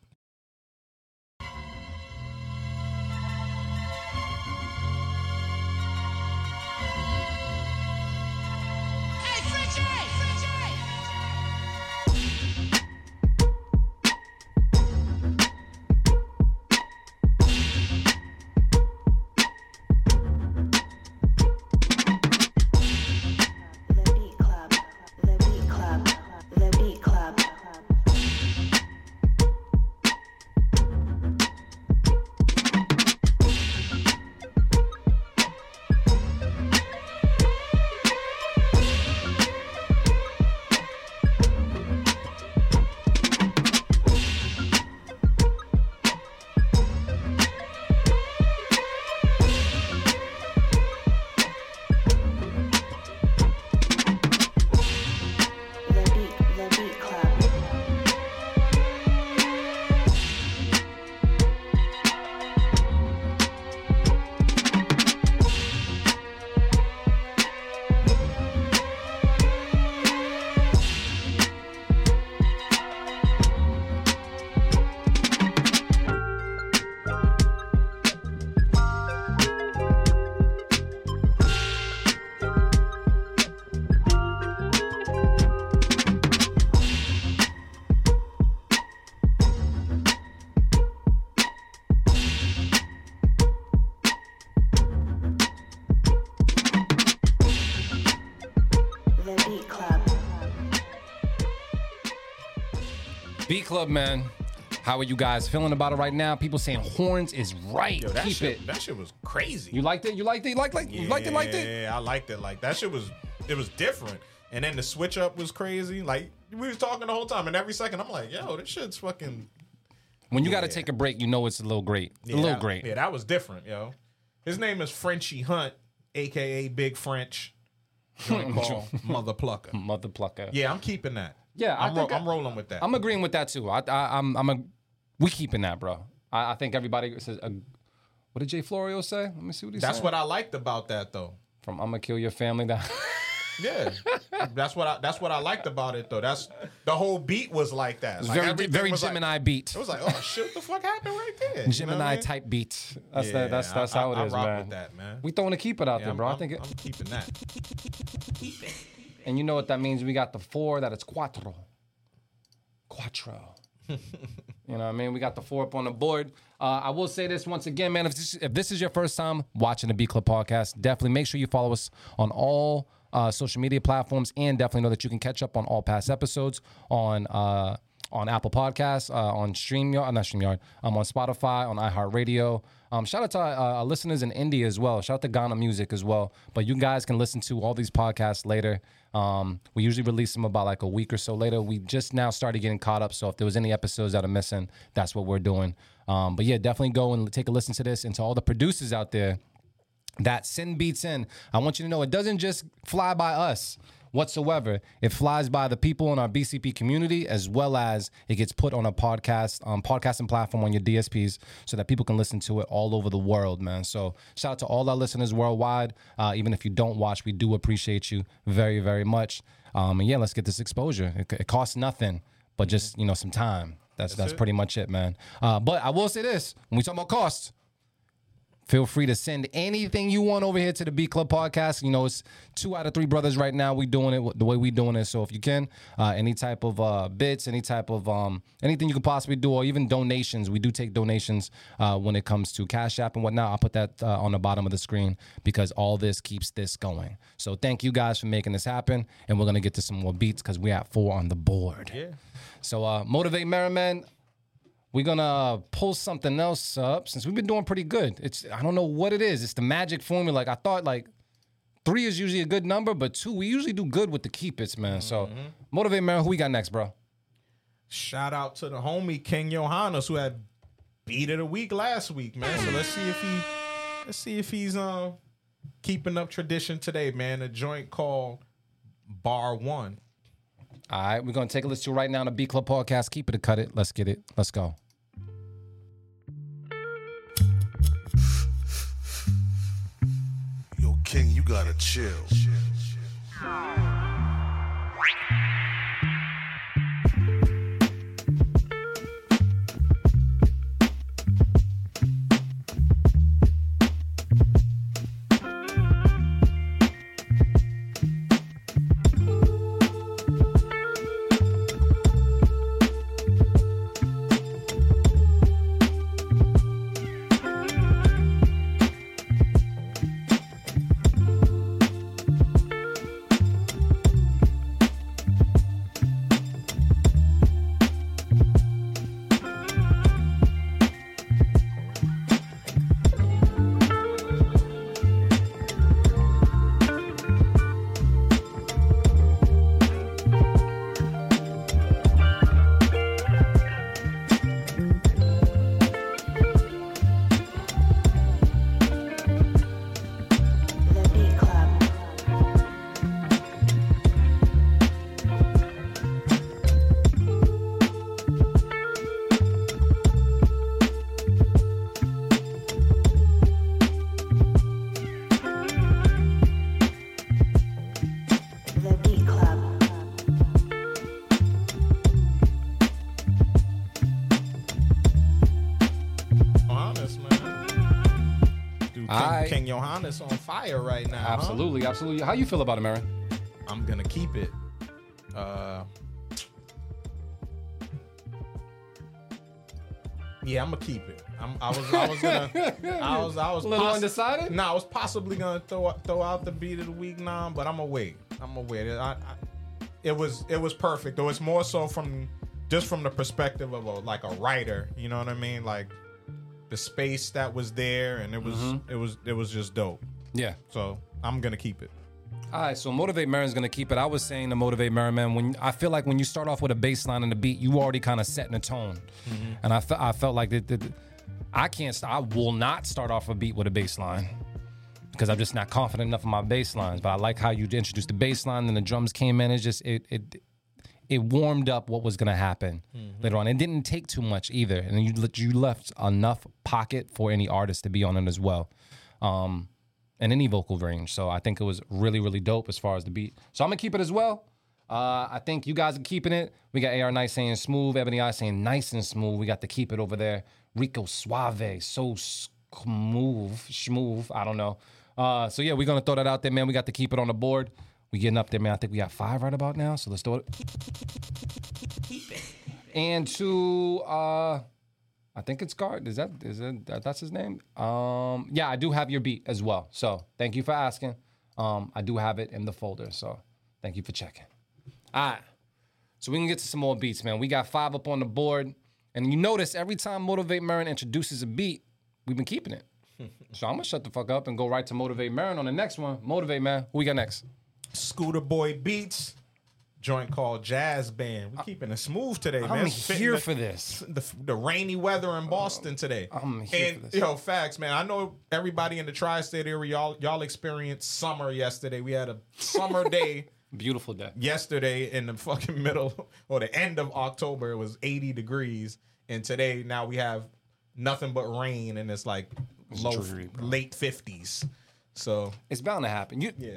Club, man. How are you guys feeling about it right now? People saying horns is right. Yo, that Keep shit, it. that shit was crazy. You liked it? You liked it? You liked, like, you liked it? Liked it? Yeah, I liked it. Like that shit was it was different. And then the switch up was crazy. Like we was talking the whole time, and every second I'm like, yo, this shit's fucking When you got to take a break, you know it's a little great. yeah, a little that- great. Yeah, that was different, yo. His name is Frenchie Hunt, aka Big French. [LAUGHS] [LAUGHS] Mother Plucker. Mother plucker. Yeah, I'm keeping that. Yeah, I I'm, ro- think I- I'm rolling with that. I'm agreeing with that too. I, I I'm I'm a we keeping that, bro. I, I think everybody says. Uh, what did Jay Florio say? Let me see what he said. That's said. what I liked about that, though. From I'm gonna kill your family. That [LAUGHS] Yeah, that's what I that's what I liked about it, though. That's the whole beat was like that. Like, very very was like- Gemini beat. It was like, oh shit, what the fuck happened right there? You know Gemini I mean? type beat. That's Yeah, that, that's that's I- how I- it is, I rock man. with that, man. We throwing a keep it out Yeah, there, I'm, bro. i I'm- think it, I'm keeping that. [LAUGHS] and you know what that means. We got the four. That it's cuatro. Quattro. [LAUGHS] you know what I mean? We got the four up on the board. Uh, I will say this once again, man. If this, if this is your first time watching the B Club podcast, definitely make sure you follow us on all uh, social media platforms, and definitely know that you can catch up on all past episodes on. Uh, on Apple Podcasts, uh, on StreamYard, uh, not StreamYard, um, on Spotify, on iHeartRadio. Um, shout out to uh, our listeners in India as well. Shout out to Ghana Music as well. But you guys can listen to all these podcasts later. Um, we usually release them about like a week or so later. We just now started getting caught up. So if there was any episodes that are missing, that's what we're doing. Um, but yeah, definitely go and take a listen to this and to all the producers out there that sin beats in. I want you to know it doesn't just fly by us whatsoever. It flies by the people in our BCP community as well as it gets put on a podcast, um, podcasting platform on your DSPs so that people can listen to it all over the world, man. So shout out to all our listeners worldwide. Uh, even if you don't watch, we do appreciate you very, very much. Um, and yeah, let's get this exposure. It, it costs nothing, but just you know some time. That's that's, pretty much it, man. Uh, but I will say this: when we talk about costs, Feel free to send anything you want over here to the B Club podcast. You know, it's two out of three brothers right now. We doing it the way we doing it. So if you can, uh, any type of uh, bits, any type of um, anything you can possibly do, or even donations. We do take donations uh, when it comes to Cash App and whatnot. I'll put that uh, on the bottom of the screen because all this keeps this going. So thank you guys for making this happen, and we're gonna get to some more beats because we have four on the board. Yeah. So uh, motivate Merriman. We're gonna pull something else up since we've been doing pretty good. It's I don't know what it is. It's the magic formula. Like I thought, like three is usually a good number, but two we usually do good with the keep its man. So motivate man, who we got next, bro? Shout out to the homie King Johannes who had beat of the week last week, man. So let's see if he let's see if he's um keeping up tradition today, man. A joint called Bar One. All right, we're gonna take a listen to right now on the B Club podcast. Keep it or cut it. Let's get it. Let's go. King, you gotta chill. The fire right now. huh? Absolutely, absolutely. How you feel about it, Aaron? I'm gonna keep it. Uh, yeah, I'm gonna keep it. I'm, I was, I was gonna, [LAUGHS] I was, I was A little possi- undecided? No, I was possibly gonna throw throw out the beat of the week now, but I'm gonna wait. I'm gonna wait. I, I, it was, it was perfect. Though it's more so from just from the perspective of a like a writer. You know what I mean? Like the space that was there, and it was, Mm-hmm. it was, it was just dope. Yeah. So I'm gonna keep it. All right, so motivate Merren's gonna keep it. I was saying to motivate Merriman when I feel like when you start off with a bass line and a beat, you already kind of setting a tone, and I fe- I felt like that. that- I can't. St- I will not start off a beat with a bass line because I'm just not confident enough in my bass lines. But I like how you introduced the bass line, then the drums came in. It just it it it warmed up what was gonna happen later on. It didn't take too much either, and you you left enough pocket for any artist to be on it as well. Um, and any vocal range. So I think it was really, really dope as far as the beat. So I'm gonna keep it as well. Uh, I think you guys are keeping it. We got AR Knight saying smooth, Ebony Eye saying nice and smooth. We got to keep it over there. Rico Suave, so smooth, smooth. I don't know. Uh, so yeah, we're gonna throw that out there, man. We got to keep it on the board. We getting up there, man. I think we got five right about now. So let's do it. And to uh I think it's Guard. Is that is it that, that's his name? Um yeah, I do have your beat as well. So thank you for asking. Um, I do have it in the folder, so thank you for checking. All right. So we can get to some more beats, man. We got five up on the board. And you notice every time Motivate Merren introduces a beat, we've been keeping it. [LAUGHS] so I'm gonna shut the fuck up and go right to Motivate Merren on the next one. Motivate, man. Who we got next? Scooter Boy Beats, joint called Jazz Band. We're keeping it smooth today, man. I'm here the- for this. the, the rainy weather in Boston today. I'm here and for this. yo, facts, man. I know everybody in the tri-state area, y'all y'all experienced summer yesterday. We had a summer [LAUGHS] day Beautiful day. yesterday in the fucking [LAUGHS] middle or the end of October. It was 80 degrees, and today now we have nothing but rain, and it's like low dreary, late 50s. So It's bound to happen. You, yeah.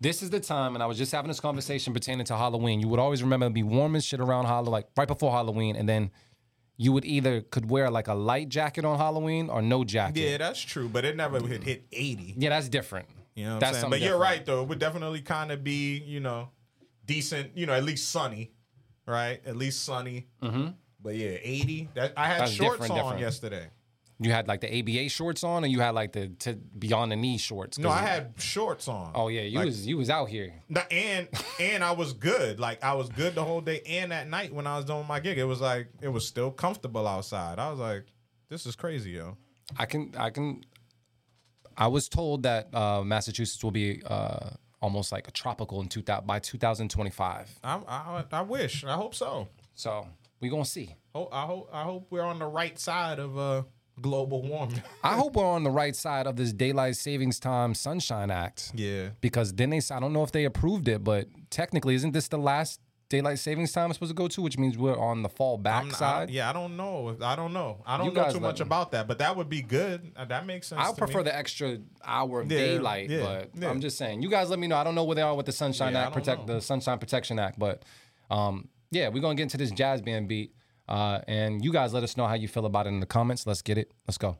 This is the time, and I was just having this conversation pertaining to Halloween. You would always remember it'd be warm as shit around Halloween, like right before Halloween, and then you would either could wear like a light jacket on Halloween or no jacket. Yeah, that's true, but it never hit, hit 80. Yeah, that's different. You know what I'm that's saying? something But you're right though. It would definitely kind of be, you know, decent, you know, at least sunny, right? At least sunny. Mm-hmm. But yeah, 80. That I had That's shorts different, on different. yesterday. You had like the ABA shorts on, or you had like the to beyond the knee shorts. No, I had shorts on. Oh yeah, you Like- was you was out here. And and I was good. Like I was good the whole day and at night when I was doing my gig. It was like it was still comfortable outside. I was like, this is crazy, yo. I can I can. I was told that uh, Massachusetts will be uh, almost like a tropical in two thousand by 2025. I, I I wish. I hope so. So we gonna see. I hope I hope we're on the right side of uh global warming. [LAUGHS] I hope we're on the right side of this daylight savings time Sunshine Act. yeah. Because then they, I don't know if they approved it, but technically, isn't this the last daylight savings time it's supposed to go to? Which means we're on the fall back I'm- I- side. yeah, I don't know. I don't know. I don't know too much me. about that, but that would be good. Uh, That makes sense. I prefer me. the extra hour of Yeah, daylight, yeah, but yeah. I'm just saying. You guys let me know. I don't know where they are with the Sunshine Act, protect know. the Sunshine Protection Act, but um, yeah, we're gonna get into this jazz band beat, uh, and you guys let us know how you feel about it in the comments. Let's get it. Let's go.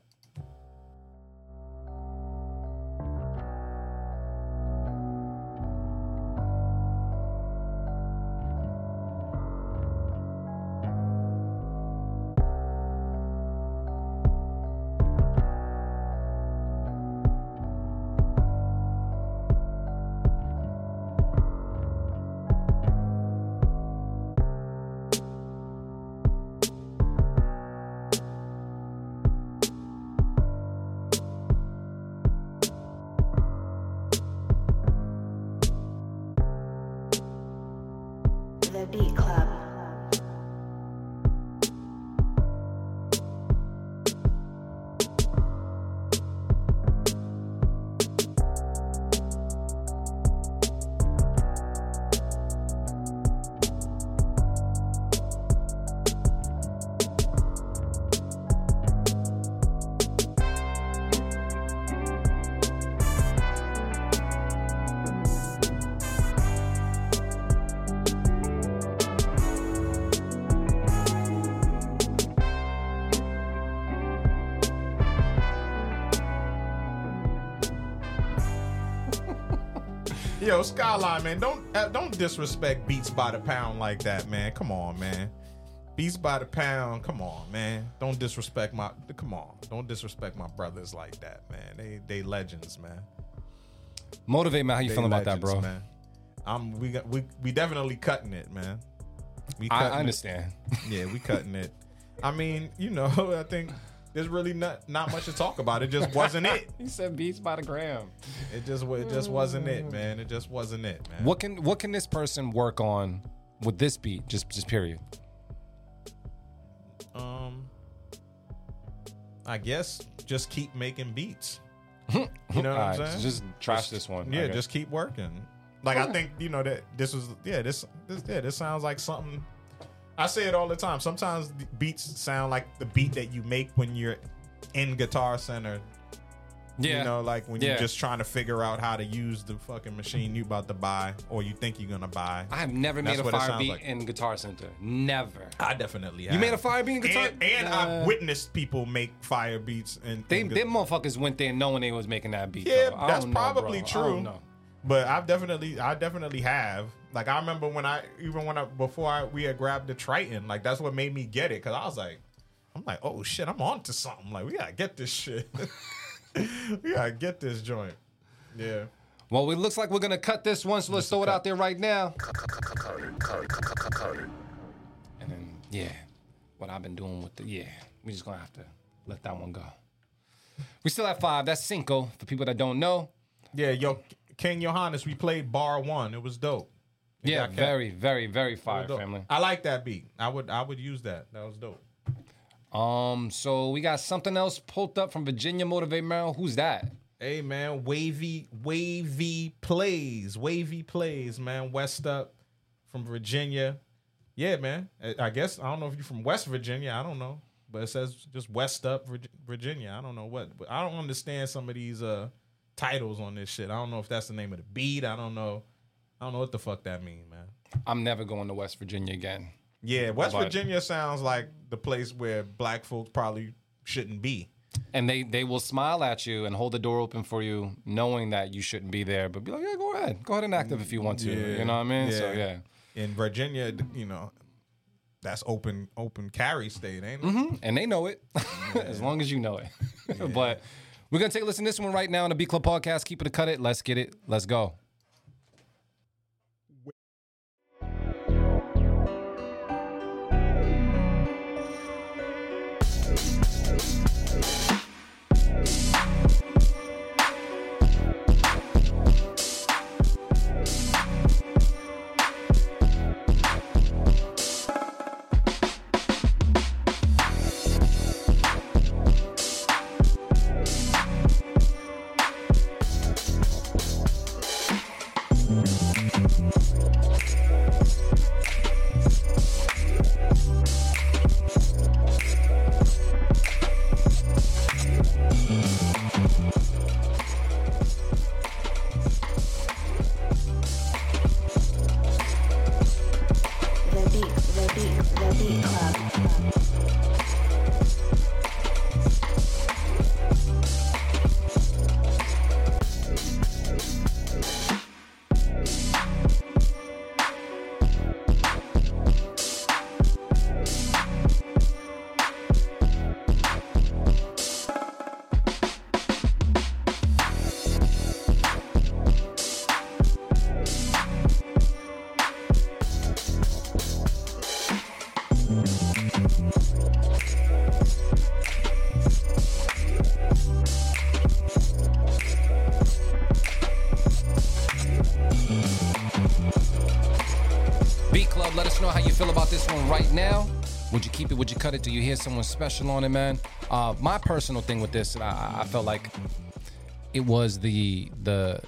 Disrespect Beats by the Pound like that, man. Come on, man. Beats by the Pound, come on, man. Don't disrespect my come on. Don't disrespect my brothers like that, man. They they legends, man. Motivate man, how you They feeling about that, bro? Man. I'm we got we we definitely cutting it, man. We I, I it. understand. Yeah, we cutting it. I mean, you know, [LAUGHS] I think there's really not not much to talk about. It just wasn't it. [LAUGHS] he said beats by the gram. It just it just wasn't it, man. It just wasn't it, man. What can what can this person work on with this beat? Just just period. Um, I guess just keep making beats. [LAUGHS] You know what All I'm saying? just trash this one. yeah, just keep working. Like I think you know that this was yeah this this yeah this sounds like something. I say it all the time. Sometimes the beats sound like the beat that you make when you're in Guitar Center. yeah. You know, like when Yeah. you're just trying to figure out how to use the fucking machine you about to buy or you think you're gonna buy. I have never That's made a fire beat like. in Guitar Center. Never. I definitely have. You made a fire beat in Guitar? and, and Nah. I've witnessed people make fire beats and They and gu- them motherfuckers went there knowing they was making that beat. Yeah, though. That's don't know, probably bro. I true. But I've definitely, I definitely have. Like I remember when I, even when I before I, we had grabbed the Triton, like that's what made me get it because I was like, I'm like, oh shit, I'm on to something. Like we gotta get this shit. [LAUGHS] we gotta get this joint. Yeah. Well, it looks like we're gonna cut this one, so let's throw it out there right now. And then, yeah, what I've been doing with the yeah, we just gonna have to let that one go. We still have five. That's cinco for people that don't know. Yeah, yo, King Johannes, we played bar one. It was dope. It Yeah, very, very, very fire, family. I like that beat. I would I would use that. That was dope. Um, so we got something else pulled up from Virginia Motivate Maryland. Who's that? Hey man, wavy wavy plays, wavy plays, man. West up from Virginia. Yeah, man. I- I guess I don't know if you're from West Virginia. I don't know, but it says just West up Virginia. I don't know what. I don't understand some of these uh titles on this shit. I don't know if that's the name of the beat. I don't know. I don't know what the fuck that mean, man. I'm never going to West Virginia again. Yeah, West But- Virginia sounds like the place where black folks probably shouldn't be. And they they will smile at you and hold the door open for you, knowing that you shouldn't be there, but be like, yeah, go ahead, go ahead and act active if you want to. You know what I mean? So yeah. In Virginia, you know, that's open open carry state, ain't it? Mm-hmm. and they know it [LAUGHS] as long as you know it. [LAUGHS] but we're gonna take a listen to this one right now on the B Club podcast. Keep it to cut it. Let's get it. Let's go. Cut it? Do you hear someone special on it, man? Uh, my personal thing with this, I, I felt like it was the the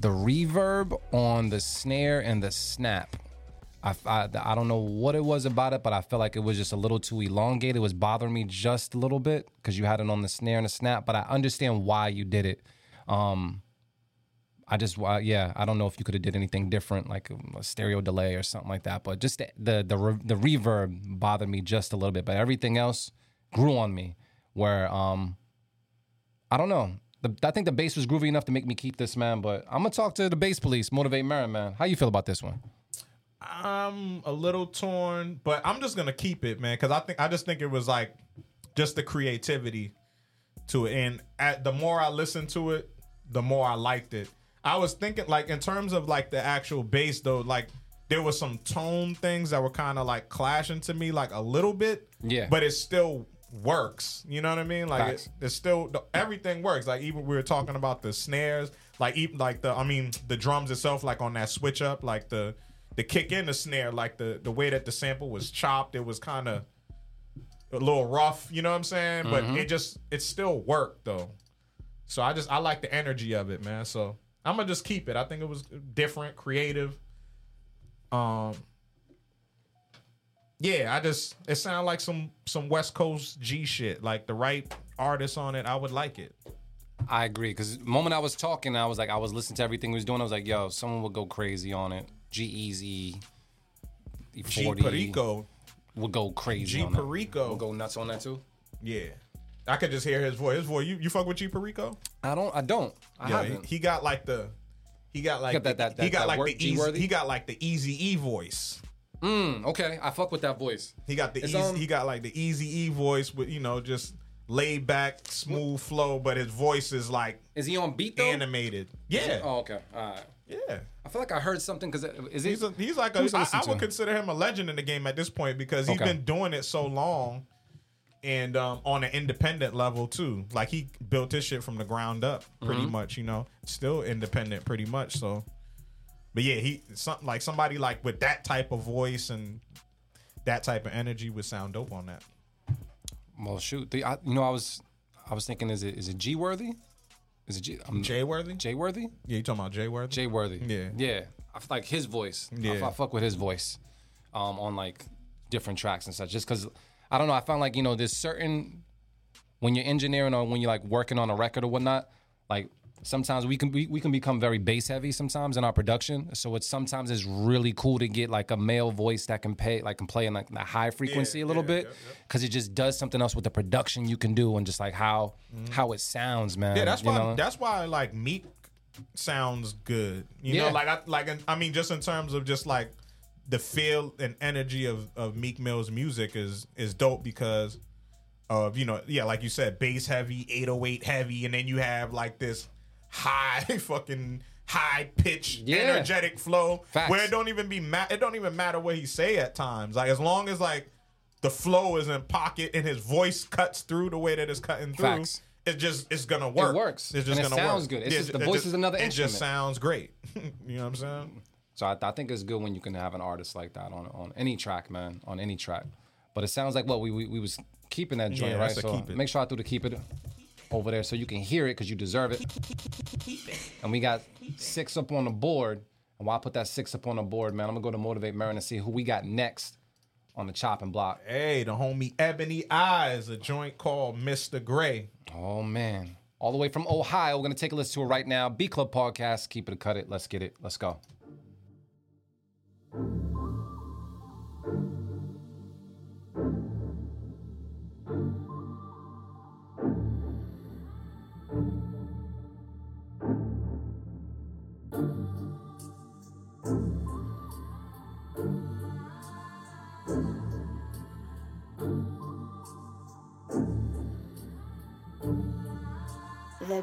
the reverb on the snare and the snap. I, I, I don't know what it was about it, but I felt like it was just a little too elongated. It was bothering me just a little bit because you had it on the snare and the snap. But I understand why you did it. Um, I just, uh, yeah, I don't know if you could have did anything different, like um, a stereo delay or something like that. But just the the the, re- the reverb bothered me just a little bit. But everything else grew on me. Where um, I don't know. The, I think the bass was groovy enough to make me keep this man. But I'm gonna talk to the bass police, motivate Merren, man. How you feel about this one? I'm a little torn, but I'm just gonna keep it, man, because I think I just think it was like just the creativity to it, and at the more I listened to it, the more I liked it. I was thinking like in terms of like the actual bass though, like there was some tone things that were kind of like clashing to me like a little bit, Yeah. but it still works. You know what I mean? Like it, it's still everything works. Like even we were talking about the snares, like even like the I mean the drums itself, like on that switch up, like the the kick in the snare, like the the way that the sample was chopped, it was kind of a little rough. You know what I'm saying? But mm-hmm. it just it still worked though. So I just I like the energy of it, man. So I'm gonna just keep it. I think it was different, creative. Um. Yeah, I just it sounded like some some West Coast G shit. Like the right artist on it, I would like it. I agree because the moment I was talking, I was like, I was listening to everything he was doing. I was like, yo, someone would go crazy on it. G-Eazy, G 40 Perico, would go crazy. G on. Perico. Would go nuts on that too. yeah. I could just hear his voice. His voice. You you fuck with G Perico? I don't. I don't. I Yeah, haven't. he, he got like the he got like got that- that- he got that like the easy he got like the easy E voice. Mm, okay, I fuck with that voice. He got the It's, easy, um, he got like the easy E voice with you know just laid back, smooth flow, but his voice is like Is he on beat though? animated. Yeah, Oh, okay. All right. yeah. I feel like I heard something because is he? He's a, he's like a, I, I would him? consider him a legend in the game at this point because he's Okay. been doing it so long, and um, on an independent level too. Like he built his shit from the ground up, pretty Mm-hmm. much. You know, still independent, pretty much. So, but yeah, he something like somebody like with that type of voice and that type of energy would sound dope on that. well, shoot. The, I, you know, I was, I was thinking, is it is it G worthy? Is it G? Um, Jay Worthy? J worthy? Yeah, you talking about Jay Worthy? Jay worthy. Yeah. Yeah. I like his voice. I Yeah. I, fuck with his voice, um, on like different tracks and such. Just because I don't know, I found like you know, there's certain when you're engineering or when you're like working on a record or whatnot, like sometimes we can we, we can become very bass heavy sometimes in our production. So it's sometimes it's really cool to get like a male voice that can pay like can play in like the high frequency a little bit because it just does something else with the production you can do and just like how how it sounds, man. Mm-hmm. Yeah, that's why. know? That's why like Meek sounds good. You know, Yeah. like I like I mean, just in terms of just like the feel and energy of of Meek Mill's music is is dope because of you know yeah like you said bass heavy 808 heavy and then you have like this high [LAUGHS] fucking high pitch Yeah. energetic flow Facts. where it don't even be ma- it don't even matter what he say at times like as long as like the flow is in pocket and his voice cuts through the way that it's cutting through Facts. it just it's gonna work it works. it's just And it gonna sounds work good. It's just- the it voice is another it instrument. just sounds great [LAUGHS] you know what I'm saying So I, I think it's good when you can have an artist like that on on any track, man, on any track. But it sounds like what we we, we was keeping that joint, Yeah, right? So keep it. make sure I threw the keep it over there so you can hear it because you deserve it. And we got six up on the board. And while I put that six up on the board, man, I'm gonna go to motivate Merren and see who we got next on the chopping block. hey the homie Ebony Eyes a joint called Mr. Gray Oh man. All the way from Ohio. We're gonna take a listen to it right now. B Club Podcast. Keep it, cut it. Let's get it. Let's go. The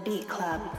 Beat Club.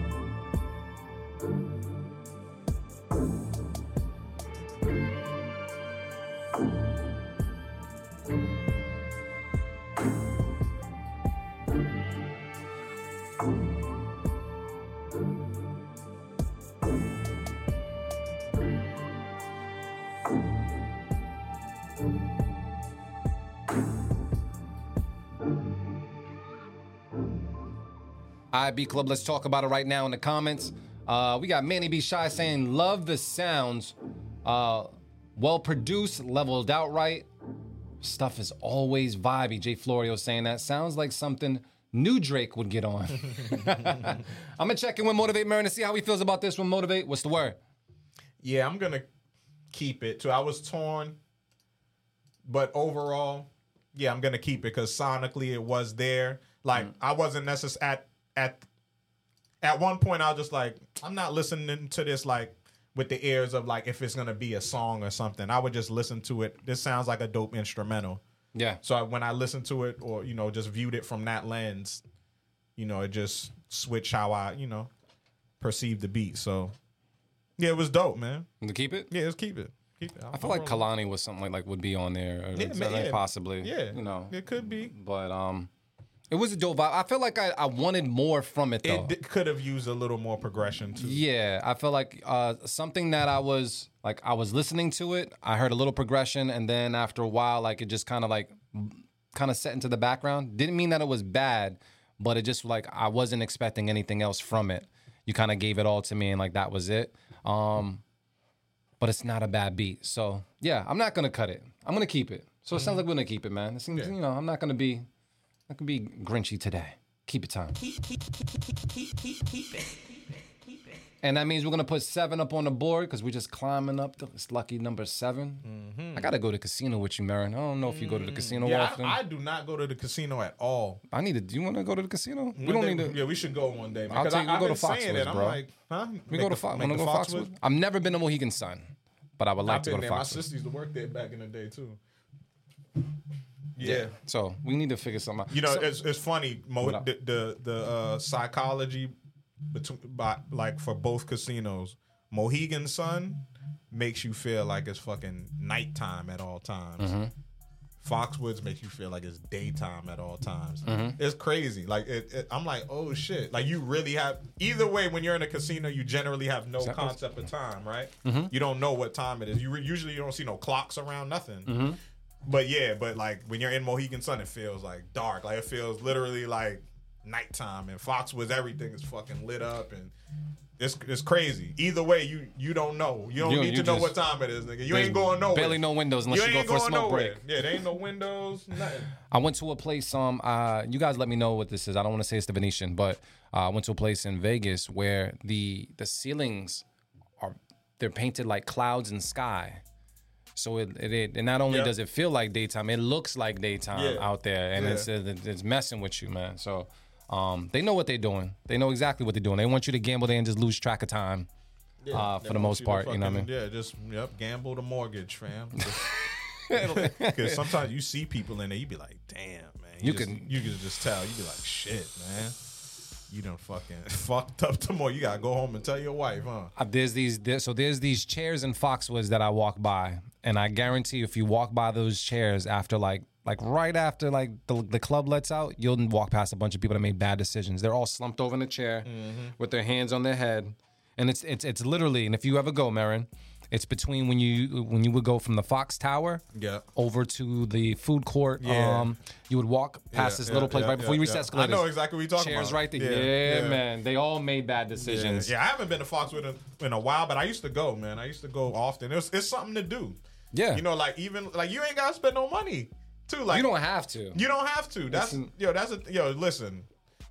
All right, B Club, let's talk about it right now in the comments. Uh, we got Manny B Shy saying, Love the sounds. Uh, well produced, leveled out right. Stuff is always vibey. Jay Florio saying that. Sounds like something new Drake would get on. I'm going to check in with Motivate Merren to see how he feels about this one. Motivate, what's the word? Yeah, I'm gonna keep it too. I was torn, but overall, yeah, I'm gonna keep it because sonically it was there. Like I wasn't necessarily at at at one point. I was just like, I'm not listening to this like with the ears of like if it's gonna be a song or something. I would just listen to it. This sounds like a dope instrumental. Yeah. So I- when I listened to it, or you know, just viewed it from that lens, you know, it just switched how I, you know, perceived the beat. So yeah, it was dope, man. To keep it? Yeah, let's keep it. Keep it. I feel like Kehlani was something like, like would be on there. Or Yeah, man, like yeah. possibly. Yeah, You know. it could be. But um it was a dope vibe. I feel like I, I wanted more from it though. It d- could have used a little more progression too. Yeah, I feel like uh, something that I was like I was listening to it. I heard a little progression, and then after a while, like it just kind of like kind of set into the background. Didn't mean that it was bad, but it just like I wasn't expecting anything else from it. You kind of gave it all to me, and like that was it. Um, but it's not a bad beat. So yeah, I'm not gonna cut it. I'm gonna keep it. So it sounds like we're gonna keep it, man. It seems, you know, I'm not gonna be, not gonna be grinchy today. Keep it time. Keep, it, keep, it, keep, it, keep it. and that means we're gonna put seven up on the board because we're just climbing up. The, it's lucky number 7 mm-hmm. I gotta go to casino with you, Merren. I don't know if you go to the casino Yeah, often. I, I, I do not go to the casino at all. I need to. Do you want to go to the casino? we don't day- need to. Yeah, we should go one day. I'll Because take- I, we'll I've go to saying Foxwoods, it. I'm bro. like, huh? We Make go to the- Fox. Wanna the go to Foxwoods? I've never been to Mohegan Sun, but I would like I've to go to there. My sister used to work there back in the day too. Yeah. So we need to figure something out. You know, So- it's it's funny. Mo, the the, the uh, psychology between, by, like for both casinos, Mohegan Sun makes you feel like it's fucking nighttime at all times. Mm-hmm. Foxwoods makes you feel like it's daytime at all times. Mm-hmm. It's crazy. Like it, it- I'm like, oh shit. Like you really have. Either way, when you're in a casino, you generally have no concept of time, right? Mm-hmm. You don't know what time it is. You re- usually you don't see no clocks around, nothing. But yeah, but like when you're in Mohegan Sun, it feels like dark. Like it feels literally like nighttime. And Foxwoods, everything is fucking lit up, and it's it's crazy. Either way, you you don't know. You don't You- need you to know just- what time it is, nigga. You There's ain't going nowhere. barely no windows unless you go ain't for a going smoke nowhere. break. Yeah, there ain't no windows, nothing. I went to a place. Um, uh, you guys let me know what this is. I don't want to say it's the Venetian, but uh, I went to a place in Vegas where the the ceilings are they're painted like clouds and sky. So it it, it and not only does it feel like daytime, it looks like daytime Yeah. out there, and Yeah. it's it's it's messing with you, man. So. Um, they know what they're doing. They know exactly what they're doing. They want you to gamble there and just lose track of time. Yeah, Uh, for the most to part, you know what I mean? Yeah, just yep, gamble the mortgage, fam. [LAUGHS] Because [LAUGHS] sometimes you see people in there, you be like, damn, man. You just- can- you can just tell. You be like, shit, man. You done fucking [LAUGHS] fucked up tomorrow. You gotta go home and tell your wife, huh? Uh, there's these there, so there's these chairs in Foxwoods that I walk by, and I guarantee you, if you walk by those chairs after like like right after like the, the club lets out, you'll walk past a bunch of people that made bad decisions. They're all slumped over in a chair with their hands on their head, and it's it's it's literally. And if you ever go, Merren, it's between when you when you would go from the Fox Tower Yeah. over to the food court. Yeah. Um, you would walk past Yeah, this yeah, little place right before you reach the yeah. escalators. I know exactly what you're talking Chairs about. right there. Yeah, man. They all made bad decisions. yeah, I haven't been to Foxwood in, in a while, but I used to go, man. I used to go often. It's, it's something to do. Yeah. You know, like even like you ain't gotta spend no money, too. Like you don't have to. You don't have to. That's Listen. yo. That's a yo. Listen,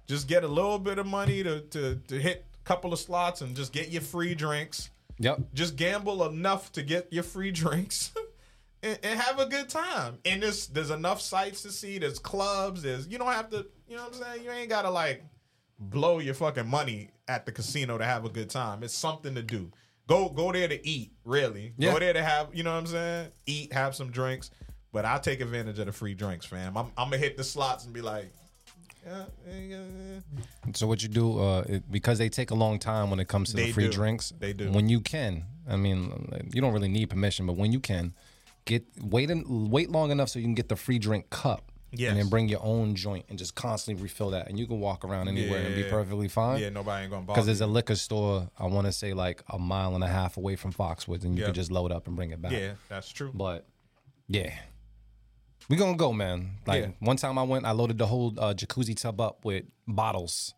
just get a little bit of money to to to hit a couple of slots and just get your free drinks. Yep. Just gamble enough to get your free [LAUGHS] drinks. [LAUGHS] And, and have a good time. And there's there's enough sights to see. There's clubs. There's you don't have to. You know what I'm saying? You ain't gotta like blow your fucking money at the casino to have a good time. It's something to do. Go go there to eat. Really. Yeah. Go there to have. You know what I'm saying? Eat. Have some drinks. But I'll take advantage of the free drinks, fam. I'm, I'm gonna hit the slots and be like, yeah, yeah, yeah, yeah. So what you do uh, it, because they take a long time when it comes to They the free do. drinks. They do. When you can, I mean, you don't really need permission, but when you can, get wait in, wait long enough so you can get the free drink cup. Yes. And then bring your own joint and just constantly refill that, and you can walk around anywhere and be perfectly fine. Yeah, nobody ain't gonna bother. Because there's a liquor store, I want to say like a mile and a half away from Foxwoods, and you Yeah. can just load up and bring it back. yeah, that's true. But yeah, we gonna go, man. Like Yeah. one time I went, I loaded the whole uh, jacuzzi tub up with bottles,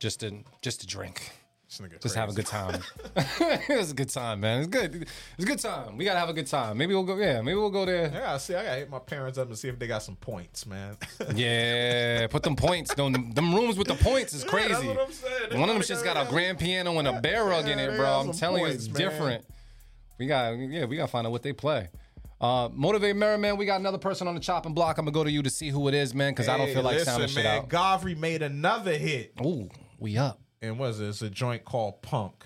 just to just to drink, Just have a good time. [LAUGHS] it was a good time, man. It's good. It's a good time. We gotta have a good time. Maybe we'll go. Yeah, maybe we'll go there. Yeah, I see. I gotta hit my parents up and see if they got some points, man. [LAUGHS] Yeah, put them points. Them, them rooms with the points is Yeah, crazy. that's what I'm saying. One of them gotta got a grand piano and a bear rug in it, bro. I'm telling you, it's man. different. We got, yeah, we gotta find out what they play. Uh, Motivate Merriman, we got another person on the chopping block. I'm gonna go to you to see who it is, man, because I don't feel like listen, sounding shit man, out. Govry made another hit, Ooh, we up. And what is it? It's a joint called Punk.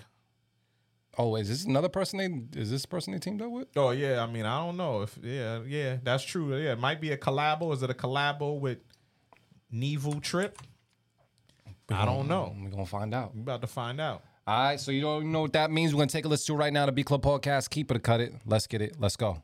Oh, is this another person they? Is this person they teamed up with? Oh yeah, I mean I don't know if yeah yeah that's true. Yeah, it might be a collabo. Is it a collabo with Nevu Trip? I don't know. We're gonna find out. We're about to find out. All right, so you don't know what that means. We're gonna take a listen to it right now. The Beat Club Podcast. Keep it or cut it. Let's get it. Let's go.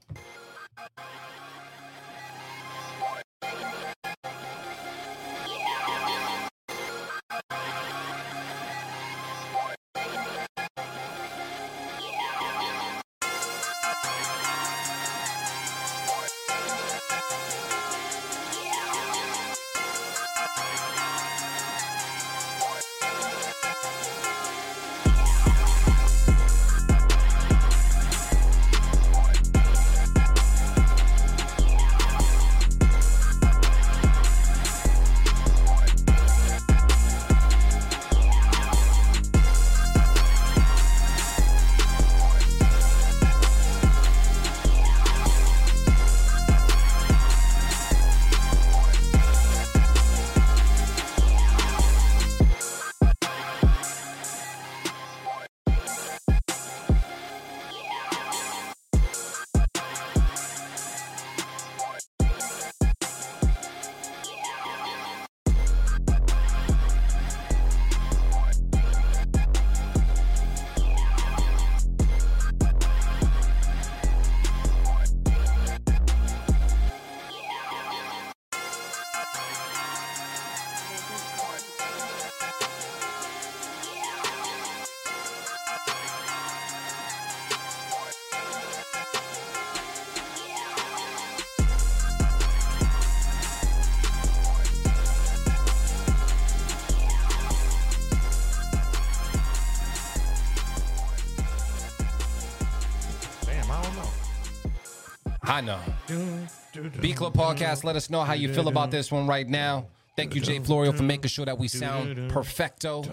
Beat Club Podcast, let us know how you feel about this one right now. Thank you, Jay Florio, for making sure that we sound perfecto.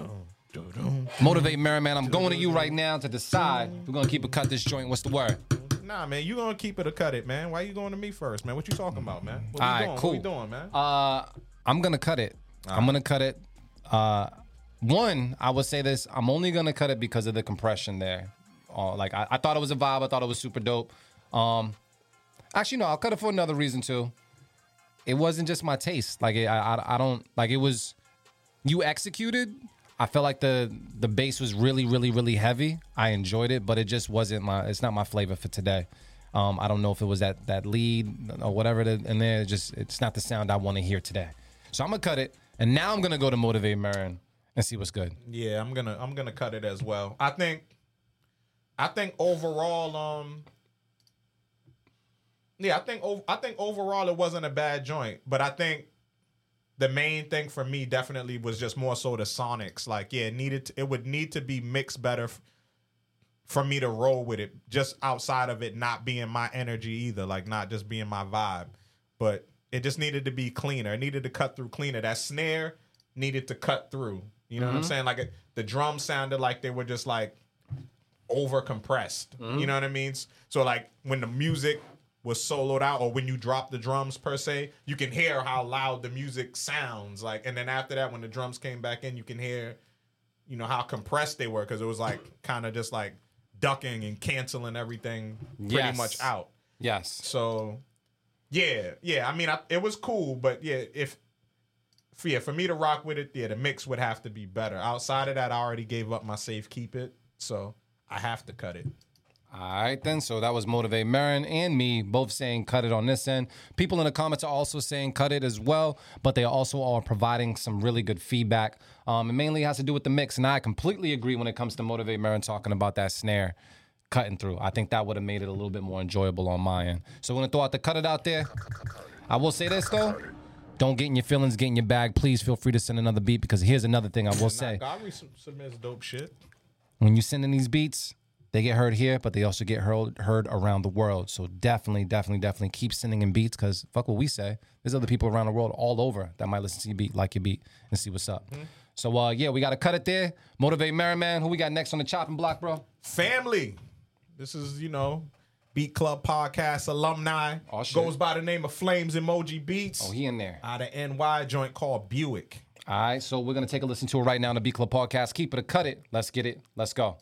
Motivate Merriman, I'm going to you right now to decide if we're going to keep it cut this joint. What's the word? Nah, man, you gonna keep it or cut it, man. Why you going to me first, man? What you talking about, man? What All we right, doing? cool. What we doing, man? Uh, I'm gonna cut it. I'm gonna cut it. Uh, one, I would say this. I'm only gonna cut it because of the compression there. Uh, like I, I thought it was a vibe. I thought it was super dope. Um, actually, no, I'll cut it for another reason too. It wasn't just my taste. Like it, I, I, I don't like it was. You executed. I felt like the the bass was really, really, really heavy. I enjoyed it, but it just wasn't my. It's not my flavor for today. Um, I don't know if it was that that lead or whatever that in there. It just it's not the sound I want to hear today. So I'm gonna cut it, and now I'm gonna go to Motivate Merren and see what's good. Yeah, I'm gonna I'm gonna cut it as well. I think I think overall, um Yeah, I think I think overall it wasn't a bad joint, but I think the main thing for me definitely was just more so the sonics. Like, yeah, it needed to, it would need to be mixed better f- for me to roll with it. Just outside of it not being my energy either, like not just being my vibe, but it just needed to be cleaner. It needed to cut through cleaner. That snare needed to cut through. You know what I'm mm-hmm. saying? Like it, the drums sounded like they were just like over compressed. You mm-hmm. know what I mean? So like when the music was soloed out or when you drop the drums per se, you can hear how loud the music sounds. Like and then after that when the drums came back in, you can hear you know how compressed they were because it was like [CLEARS THROAT] kind of just like ducking and canceling everything pretty Yes. much out. Yes. So yeah, yeah. I mean, I, it was cool, but yeah, if for, yeah, for me to rock with it, yeah, the mix would have to be better. Outside of that, I already gave up my safe keep it, so I have to cut it. All right, then. So that was Motivate Merren and me both saying cut it on this end. People in the comments are also saying cut it as well, but they also are providing some really good feedback. Um, it mainly has to do with the mix, and I completely agree when it comes to Motivate Merren talking about that snare cutting through. I think that would have made it a little bit more enjoyable on my end. So I'm gonna throw out the cut it out there. I will say this though. Don't get in your feelings, get in your bag. Please feel free to send another beat because here's another thing I will say Nah, God submits dope shit. when you send in these beats, they get heard here, but they also get heard heard around the world. So definitely, definitely, definitely keep sending in beats because fuck what we say. There's other people around the world all over that might listen to your beat, like your beat, and see what's up. So uh, yeah, we got to cut it there. Motivate Merriman. Who we got next on the chopping block, bro? Family. This is you know, Beat Club podcast alumni. Oh, shit. Goes by the name of Flames Emoji Beats. Oh, he in there. out of NY joint called Buick. All right, so we're gonna take a listen to it right now on the Beat Club podcast. Keep it or cut it. Let's get it. Let's go.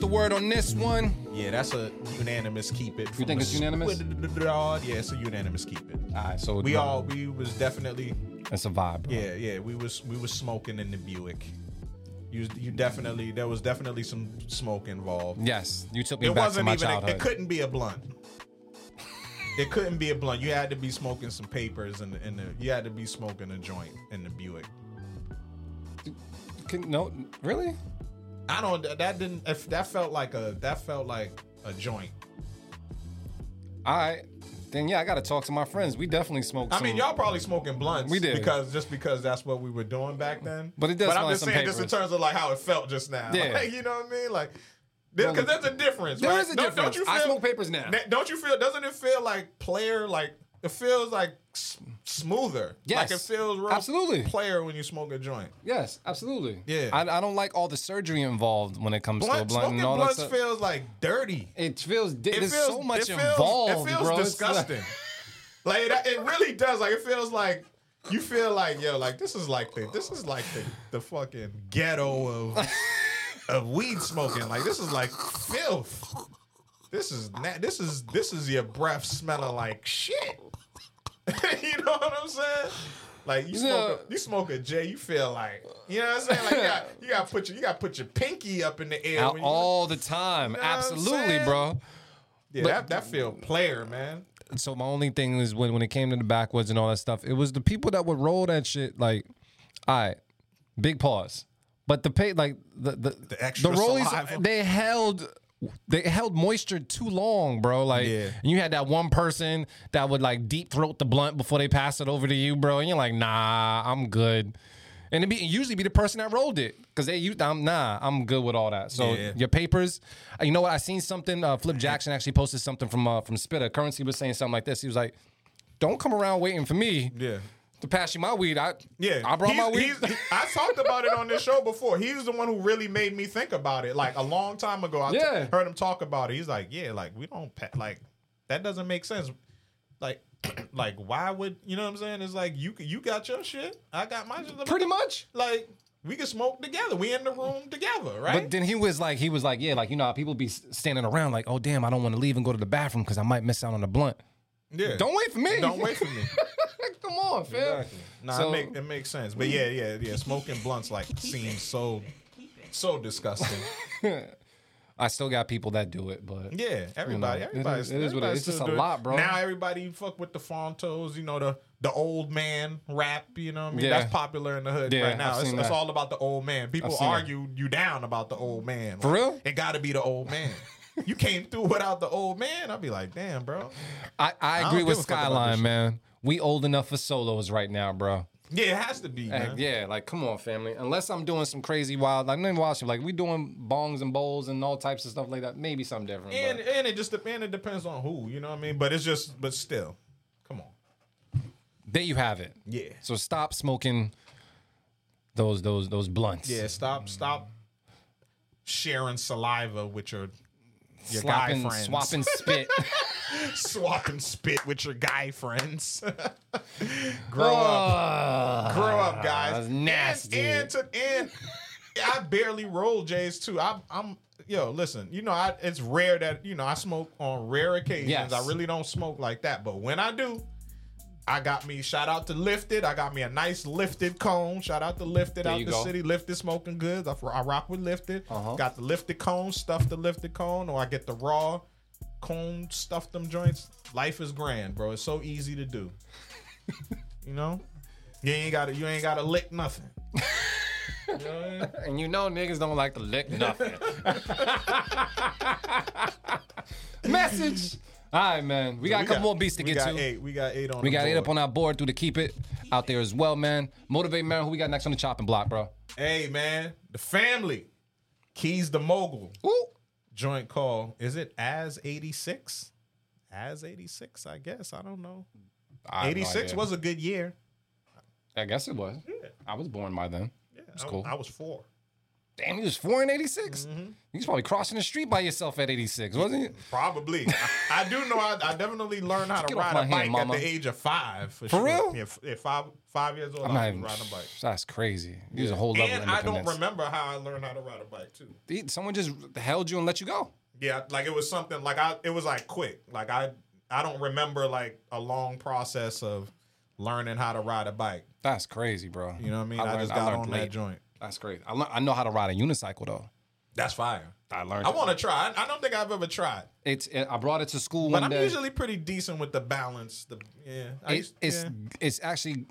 The word on this one? Yeah, that's a unanimous keep it. You think it's unanimous? [LAUGHS] Yeah, it's a unanimous keep it. All right, so We all we was definitely it's a vibe. Bro. yeah yeah we was we was smoking in the Buick. You you definitely there was definitely some smoke involved. Yes, you took me It back to wasn't my even childhood. it couldn't be a blunt. It couldn't be a blunt. You had to be smoking some papers and and the, you had to be smoking a joint in the Buick. Can, no, really? I don't. That didn't. If that felt like a. That felt like a joint. All right. Then yeah, I gotta talk to my friends. We definitely smoked. I some- mean, y'all probably smoking blunts. We did. because just because that's what we were doing back then. But it does But I'm just saying, just in terms of like how it felt just now. Yeah. [LAUGHS] Like, you know what I mean? Like, because Well, there's a difference. There right? is a Don't- difference. Don't you I feel, smoke papers now. Don't you feel? Doesn't it feel like player? Like it feels like smoother. Yes. Like it feels real Absolutely. player when you smoke a joint. Yes, absolutely. Yeah. I, I don't like all the surgery involved when it comes to a Blunt, blunt smoking and all that blunts stuff. feels like dirty. it feels. Di- It there's feels so much it feels, involved, It feels bro. It's like- disgusting. like that, it really does. Like it feels like you feel like yo, like this is like the this is like the the fucking ghetto of of weed smoking. Like this is like filth. This is na- this is this is your breath smelling like shit. [LAUGHS] you know what I'm saying? Like you smoke a, you smoke a J, you feel like you know what I'm saying? Like you got [LAUGHS] you got to put your you got to put your pinky up in the air when you, all the time. know Absolutely, bro. yeah, that that feel player, man. So my only thing is when when it came to the backwoods and all that stuff, it was the people that would roll that shit. Like, all right, big pause. But the pay like the the the, extra rollies saliva. they held. They held moisture too long, bro. Like, Yeah. and you had that one person that would like deep throat the blunt before they pass it over to you, bro. And you're like, nah, I'm good. And it be and usually be the person that rolled it because they you I'm nah, I'm good with all that. So Yeah. your papers, uh, you know what? I seen something. Uh, Flip Jackson actually posted something from uh, from Spitter. Currency was saying something like this. He was like, "Don't come around waiting for me Yeah. To pass you my weed. I Yeah, I brought He's- my weed. I talked about it on this show before. He's the one who really made me think about it. Like a long time ago, I t- Yeah. heard him talk about it. He's like, "Yeah, like we don't pa- like that doesn't make sense. Like, [CLEARS THROAT] like why would you know what I'm saying? It's like you you got your shit, I got my shit. Pretty much. Like we can smoke together. We in the room together, right? But then he was like, he was like, yeah, like you know, how people be standing around like, oh damn, I don't want to leave and go to the bathroom because I might miss out on the blunt. yeah, Don't wait for me. don't wait for me. [LAUGHS] Come on, fam. Nah, So- it, make, it makes sense. But yeah, yeah, yeah. Smoking blunts like seems so so disgusting. [LAUGHS] I still got people that do it, but Yeah, everybody, it everybody. is- it is what it is. It's just a lot, bro. Now everybody fuck with the Fontos, you know the the old man rap. You know what I mean? Yeah. That's popular in the hood Yeah, right now. It's, it's all about the old man. People I've that. argue you down about the old man. For real? It got to be the old man. you came through without the old man. I'd be like, damn, bro. I, I don't agree with give a fuck about this Skyline, shit. man. We old enough for solos right now, bro. Yeah, it has to be, yeah, like come on, family. Unless I'm doing some crazy wild, like not even wild shit. Like we doing bongs and bowls and all types of stuff like that. Maybe something different. And but- and it just depends. It depends on who. You know what I mean? But it's just, but still, come on. there you have it. Yeah. So stop smoking those those those blunts. Yeah, stop, stop sharing saliva with your your guy Swapping friends. swapping spit. [LAUGHS] swapping spit with your guy friends. [LAUGHS] grow up, grow up, guys. Ah, that's nasty. And, and to and I barely roll J's too. I, I'm yo, listen. You know, I, it's rare that you know I smoke on rare occasions. Yes. I really don't smoke like that, but when I do. I got me shout out to Lifted. I got me a nice Lifted cone. Shout out to Lifted There out the go. city. Lifted smoking goods. I, I rock with Lifted. Uh-huh. Got the Lifted cone, stuff the Lifted cone, or I get the raw cone, stuff them joints. Life is grand, bro. It's so easy to do. [LAUGHS] you know, you ain't got to. You ain't got to lick nothing. [LAUGHS] You know what I mean? and you know niggas don't like to lick nothing. [LAUGHS] Message. All right, man. We got a We couple more beats to we get got to. Eight. We got eight on. We the got eight up on our board through to keep it out there as well, man. Motivate man. Who we got next on the chopping block, bro? Hey man, the family. Keys the mogul. Woo. Joint call. Is it as eighty six? As eighty six, I guess. I don't know. I have no Eighty six was a good year. I guess it was. Yeah. I was born by then. Yeah, It's I, cool. I was four. Damn, you was four and 86? Mm-hmm. You was probably crossing the street by yourself at 86, wasn't you? Probably. I, I do know. I, I definitely learned how to ride a bike mama. at the age of five. For, For sure. real? Yeah, yeah, five five years old. I'm I was even, riding a bike. that's crazy. You was a whole level And I don't remember how I learned how to ride a bike too. They- Someone just held you and let you go. Yeah, like it was something like I. It was like quick. Like I. I don't remember like a long process of learning how to ride a bike. That's crazy, bro. You know what I mean? I, learned- just got on late. that joint. That's crazy. I, learned, I know how to ride a unicycle though. That's fire. I learned. I want to try. I I don't think I've ever tried, It's. It, I brought it to school but one I'm day. usually pretty decent with the balance. The yeah, I It- used- it's yeah. it's actually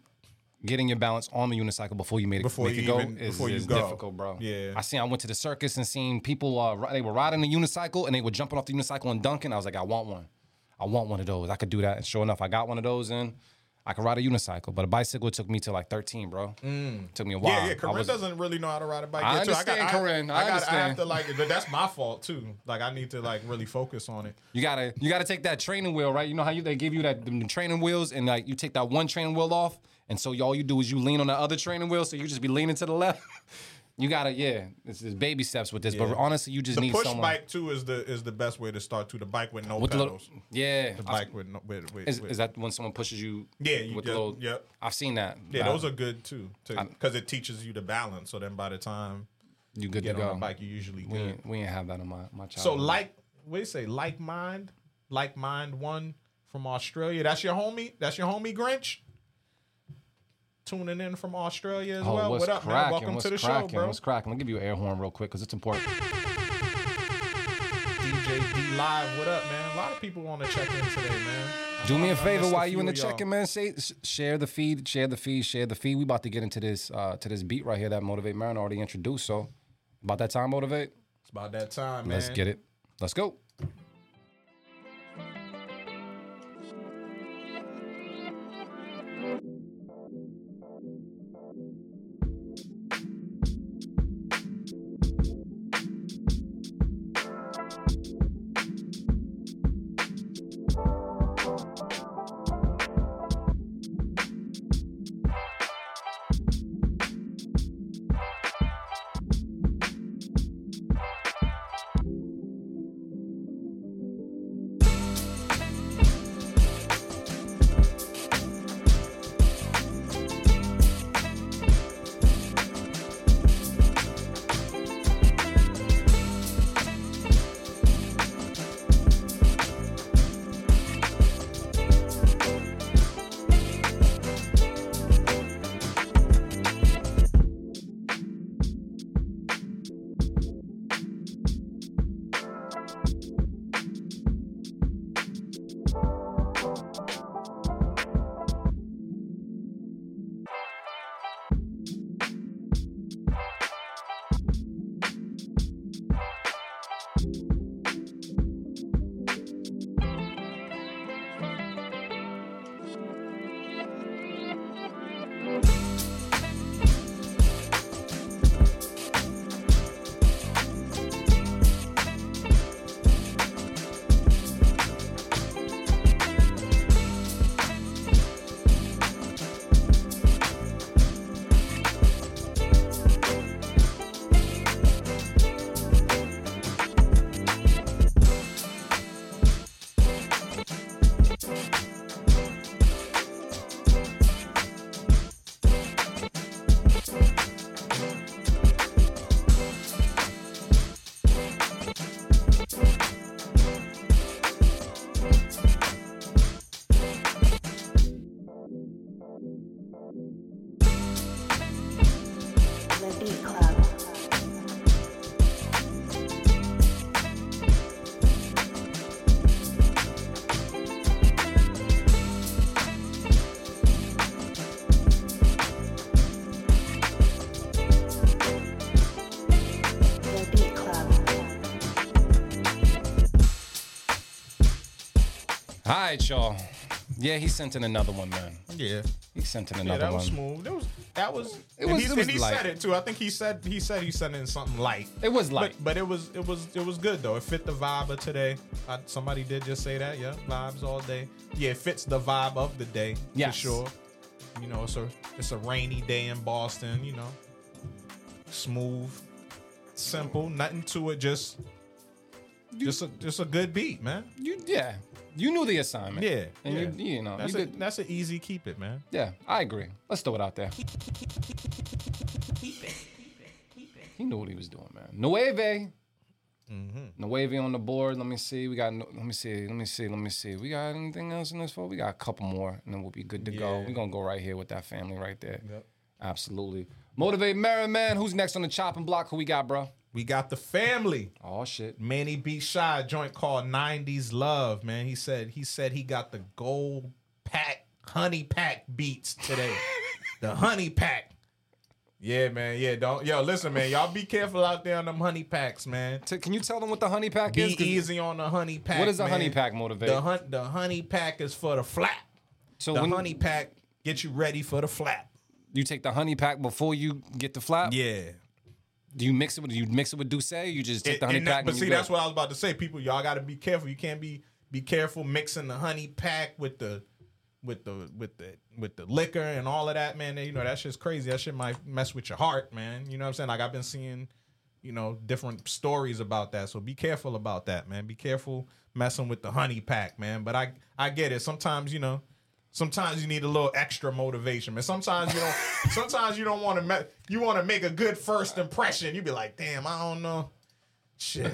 getting your balance on the unicycle before you made it Before make you it go even- is, before you is go. difficult, bro. Yeah. I seen I went to the circus and seen people uh ri- they were riding the unicycle and they were jumping off the unicycle and dunking. I was like, I want one. I want one of those. I could do that. And sure enough, I got one of those and I could ride a unicycle. But a bicycle took me to like 13, bro. Mm. Took me a while. Yeah, yeah. I Corinne was- doesn't really know how to ride a bike. I yet, too. understand, got, Corinne. I I, got, I have to like, but that's my fault too. Like I need to like really focus on it. You gotta you gotta take that training wheel, right? You know how you they give you that them training wheels and like you take that one training wheel off, and so all you do is you lean on the other training wheel, so you just be leaning to the left. [LAUGHS] you gotta yeah, it's, it's baby steps with this, but honestly, you just The need push someone bike too is the is the best way to start too. The bike with no with the little pedals. yeah. the I- bike with no with, with, is, with- is that when someone pushes you? Yeah, you with just- the little. yep. I've seen that. yeah, those are good too because it teaches you to balance. So then by the time you you good get to on go. the bike, you usually we good. ain't, we ain't have that in my my child. So like what do you say? Like mind, like mind one from Australia. That's your homie. That's your homie Grinch. Tuning in from Australia as Oh, well. What up, man? Welcome What's to the cracking? show, bro. What's cracking? Let me give you an air horn real quick because it's important. DJ D Live. What up, man? A lot of people want to check in today, man. Do me a favor while you in the check-in, man. Say, sh- share the feed, share the feed, share the feed. We about to get into this uh, to this beat right here that Motivate Merren already introduced. So about that time, Motivate. It's about that time, man. Let's get it. Let's go. Yeah, he sent in another one, man. Yeah. He sent in another one. Yeah, that one. was smooth. That was that was. It and was- he, it and he said it too. I think he said he said he sent in something light. It was light. But, but it was it was it was good though. It fit the vibe of today. I, somebody did just say that. Yeah, vibes all day. Yeah, it fits the vibe of the day Yes. for sure. You know, it's a it's a rainy day in Boston. You know, smooth, simple, nothing to it. Just just a just a good beat, man. You, yeah, you knew the assignment. Yeah, and yeah. you, you know, That's you a, did. that's an easy keep it, man. Yeah, I agree. Let's throw it out there. He knew what he was doing, man. Nueve. Mm-hmm. Nueve on the board. Let me see. We got. Let me see. Let me see. Let me see. We got anything else in this for? We got a couple more, and then we'll be good to go. We're gonna go right here with that family right there. Yep. Absolutely. Motivate Merriman. Who's next on the chopping block? Who we got, bro? We got the family. Oh shit. Manny B. Shy joint called 90s Love, man. He said he said he got the gold pack, honey pack beats today. [LAUGHS] the honey pack. Yeah, man. Yeah, don't yo, listen, man. Y'all be careful out there on them honey packs, man. T- can you tell them what the honey pack is? Be easy on the honey pack. What does the man. honey pack motivate? The hun- the honey pack is for the flap. So the honey pack get you ready for the flap. you take the honey pack before you get the flap, Yeah. Do you mix it with do you mix it with Douce? You just take It- the honey and that- pack. but see, good? that's what I was about to say. People, y'all got to be careful. You can't be be careful mixing the honey pack with the with the with the with the liquor and all of that, man. You know that shit's crazy. That shit might mess with your heart, man. You know what I'm saying? Like I've been seeing, you know, different stories about that. So be careful about that, man. Be careful messing with the honey pack, man. But I I get it. Sometimes you know. Sometimes you need a little extra motivation, man. Sometimes you don't. [LAUGHS] sometimes you don't want to. Me- you want to make a good first impression. You be like, "Damn, I don't know, shit."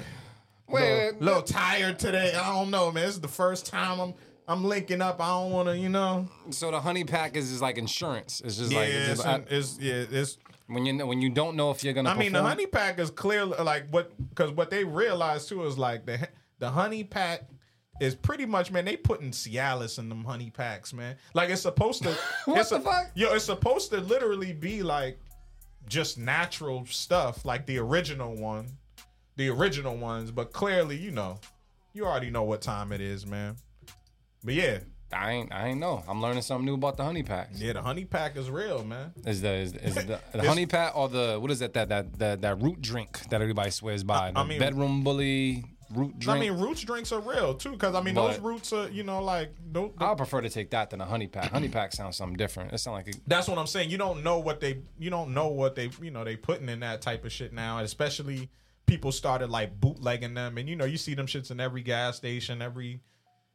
Wait, little, wait, little tired today. I don't know, man. This is the first time I'm I'm linking up. I don't want to, you know. so the honey pack is just like insurance. It's just Yeah, like it's it's, just, I- it's yeah, it's. when you when you don't know if you're gonna. I mean, the honey pack is clear, like what because what they realize too is like the the honey pack is pretty much man. They putting Cialis in them honey packs, man. Like it's supposed to. [LAUGHS] What it's the fuck? Yo, it's supposed to literally be like just natural stuff, like the original one, the original ones. But clearly, you know, you already know what time it is, man. But yeah, I ain't I ain't know. I'm learning something new about the honey packs. yeah, the honey pack is real, man. Is the is, is the, [LAUGHS] the honey pack or the what is it that that that, that root drink that everybody swears by? The I mean- bedroom bully root drink. I mean, roots drinks are real too, because I mean, But- those roots are, you know, like those, I prefer to take that than a honey pack. Honey pack sounds something different. It sounds like a, That's what I'm saying. You don't know what they you don't know what they you know they putting in that type of shit now, especially people started like bootlegging them and you know you see them shits in every gas station, every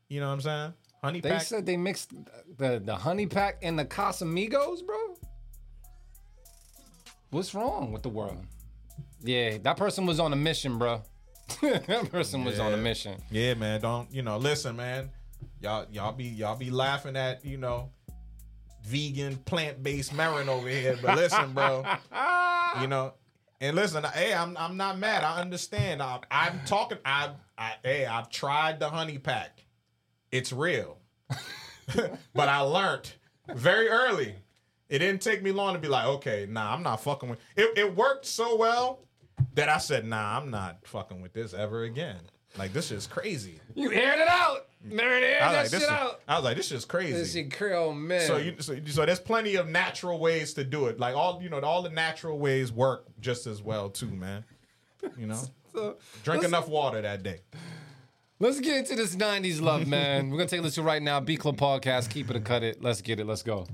you know what I'm saying? Honey pack They pack. said they mixed the the honey pack and the Casamigos, bro. What's wrong with the world? Yeah, that person was on a mission, bro. That person was on a mission. yeah, man, don't you know, listen, man. Y'all y'all be y'all be laughing at, you know, vegan plant-based Merren over here, but listen, bro. [LAUGHS] you know, and listen, hey, I'm I'm not mad. I understand. I, I'm talking. I, I hey, I've tried the honey pack. It's real, [LAUGHS] but I learned very early. It didn't take me long to be like, okay, nah, I'm not fucking with. It, it worked so well that I said, nah, I'm not fucking with this ever again. Like this is crazy. You aired it out. Mary aired I was that like, this shit is, out. I was like, this is crazy. This shit Creole oh, man. So you so, so there's plenty of natural ways to do it. Like all you know, all the natural ways work just as well too, man. You know, [LAUGHS] drink enough water that day. Let's get into this 90s love, man. We're gonna take a listen right now. Beat Club Podcast, keep it or cut it. Let's get it. Let's go.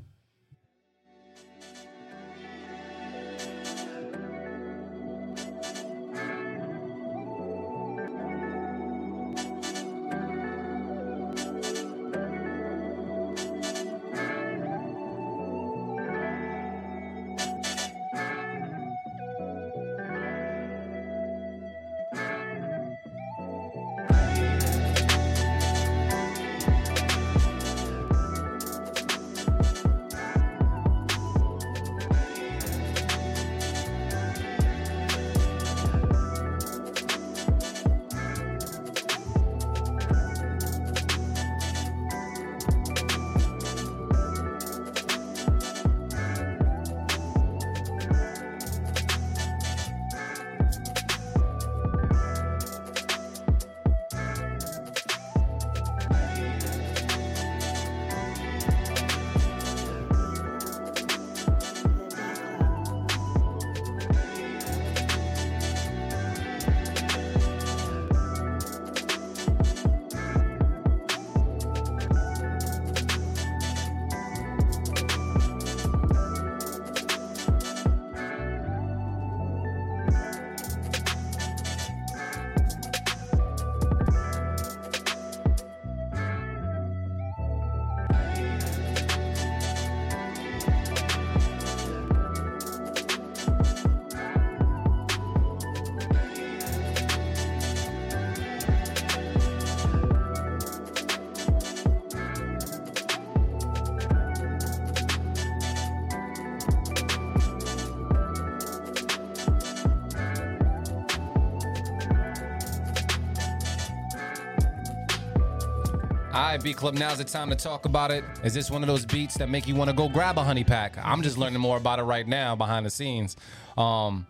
Right, Beat Club, now's the time to talk about it. Is this one of those beats that make you want to go grab a honey pack? I'm just learning more about it right now behind the scenes. Um,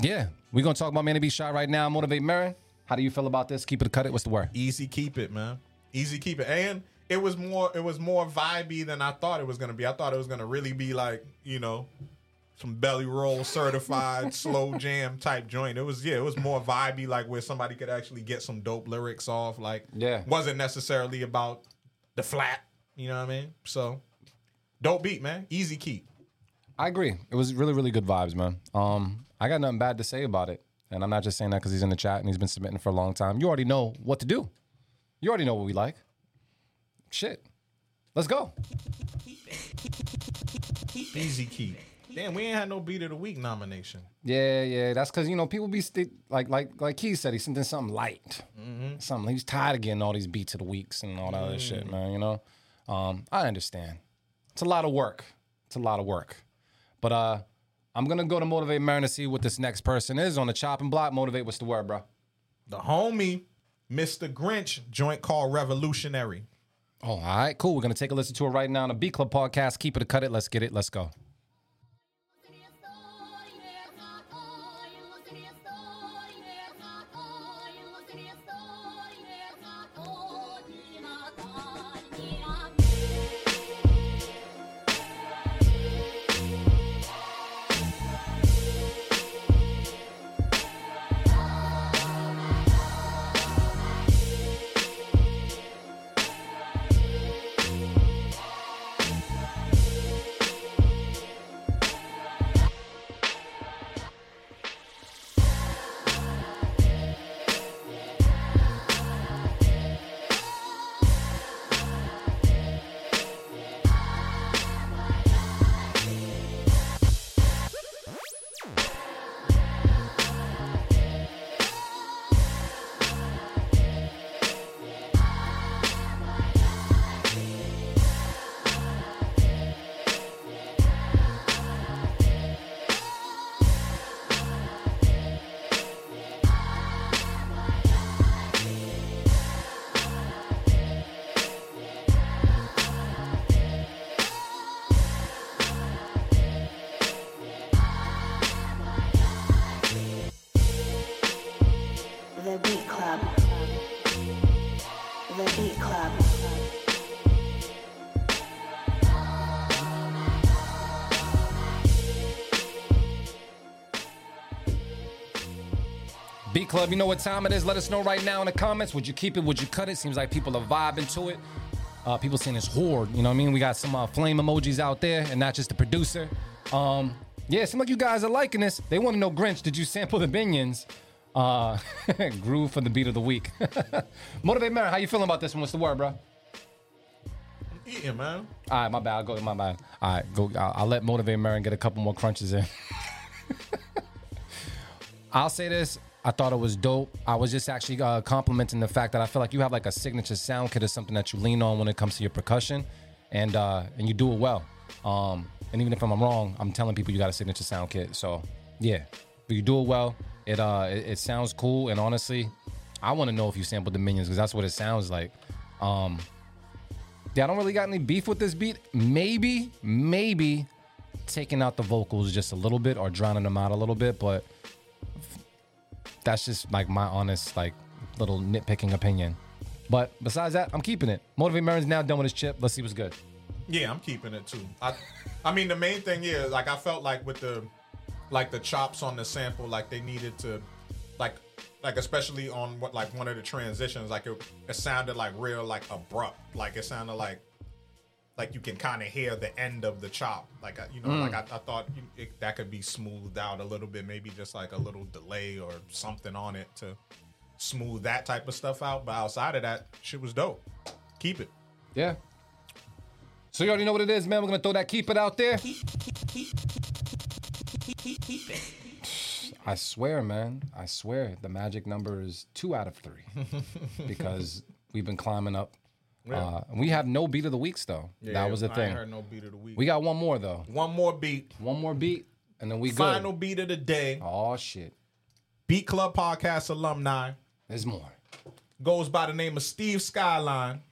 yeah, we're gonna talk about Man to Be Shot right now. Motivate Merren. How do you feel about this? Keep it cut it. What's the word? Easy keep it, man. Easy keep it. And it was more it was more vibey than I thought it was gonna be. I thought it was gonna really be like, you know, some belly roll certified slow jam type joint. It was yeah, it was more vibey, like where somebody could actually get some dope lyrics off. Like Yeah. wasn't necessarily about the flat, you know what I mean? So dope beat, man. Easy keep. I agree. It was really, really good vibes, man. Um, I got nothing bad to say about it. And I'm not just saying that because he's in the chat and he's been submitting for a long time. You already know what to do. You already know what we like. Shit. Let's go. Easy keep. Damn, we ain't had no beat of the week nomination. Yeah, yeah. That's because you know people be sti- like, like, like he said, he's something something light, something. He's tired of getting all these beats of the weeks and all that other shit, man. You know, um, I understand. It's a lot of work. It's a lot of work. But uh, I'm gonna go to motivate Merren to see what this next person is on the chopping block. Motivate, what's the word, bro? The homie, Mr. Grinch, joint called Revolutionary. Oh, all right, cool. We're gonna take a listen to it right now on the Beat Club podcast. Keep it cut it. Let's get it. Let's go. Club, you know what time it is? Let us know right now in the comments. Would you keep it? Would you cut it? Seems like people are vibing to it. Uh, people saying it's horde. You know what I mean? We got some uh, flame emojis out there, and not just the producer. Um, yeah, it seems like you guys are liking this. They want to know, Grinch, did you sample the Minions? Uh, [LAUGHS] groove for the beat of the week. [LAUGHS] Motivate Mary, how you feeling about this one? What's the word, bro? Eating, man. All right, my bad. I'll go. My bad. All right, go. I'll, I'll let Motivate Merren get a couple more crunches in. [LAUGHS] I'll say this. I thought it was dope. I was just actually uh, complimenting the fact that I feel like you have like a signature sound kit or something that you lean on when it comes to your percussion, and uh, and you do it well. Um, and even if I'm wrong, I'm telling people you got a signature sound kit. So yeah, but you do it well. It uh, it, it sounds cool. And honestly, I want to know if you sampled the minions because that's what it sounds like. Um, yeah, I don't really got any beef with this beat. Maybe, maybe taking out the vocals just a little bit or drowning them out a little bit, but that's just like my honest, like little nitpicking opinion. But besides that, I'm keeping it. Motivate Merren's now done with his chip. Let's see what's good. Yeah, I'm keeping it too. I, I mean, the main thing yeah, like I felt like with the, like the chops on the sample, like they needed to, like, like especially on what like one of the transitions, like it, it sounded like real like abrupt, like it sounded like, like you can kind of hear the end of the chop, like I- you know, like mm. I, I thought you, it, that could be smoothed out a little bit, maybe just like a little delay or something on it to smooth that type of stuff out. But outside of that, shit was dope. Keep it. Yeah. So you already know what it is, man. We're gonna throw that keep it out there. I swear, man. I swear the magic number is two out of three [LAUGHS] because we've been climbing up. Uh, we have no beat of the weeks though. that was the I thing. heard no beat of the week. We got one more though. One more beat. One more beat, and then we go. Final good. beat of the day. Oh shit, Beat Club Podcast alumni there's more. goes by the name of Steve Skyline.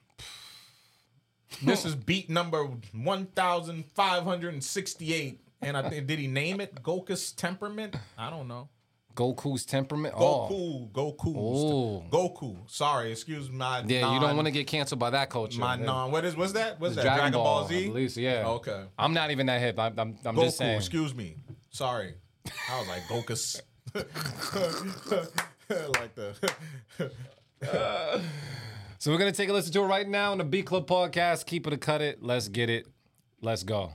This is beat number 1568. And I think, did he name it Goku's temperament? I don't know. Goku's temperament. Oh. Goku, Goku, Oh. Goku. Sorry, excuse my. Yeah, you don't want to get canceled by that culture. my man. non. What is? What's that? What's that? Dragon, Ball, Z. I believe so, yeah. Okay. I'm not even that hip. I'm, I'm, I'm Goku. just saying. Excuse me. Sorry. I was like Gokus. [LAUGHS] like the. [LAUGHS] So we're gonna take a listen to it right now on the Beat Club podcast. Keep it or cut it. Let's get it. Let's go.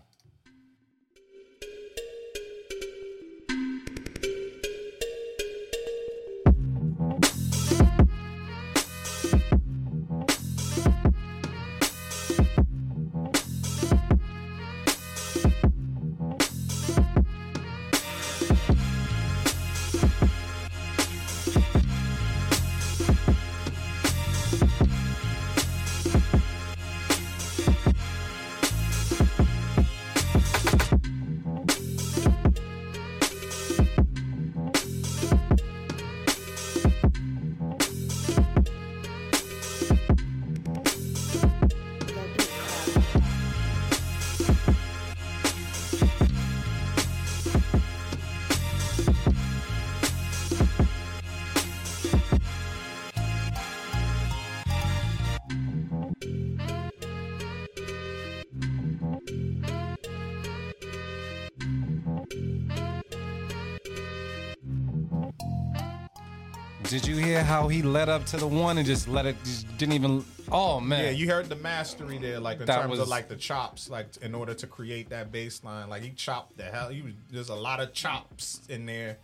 How he led up to the one and just let it? Just didn't even. Oh man. Yeah, you heard the mastery there, like in That terms was- of like the chops, like in order to create that bass line. Like he chopped the hell. He was there's a lot of chops in there.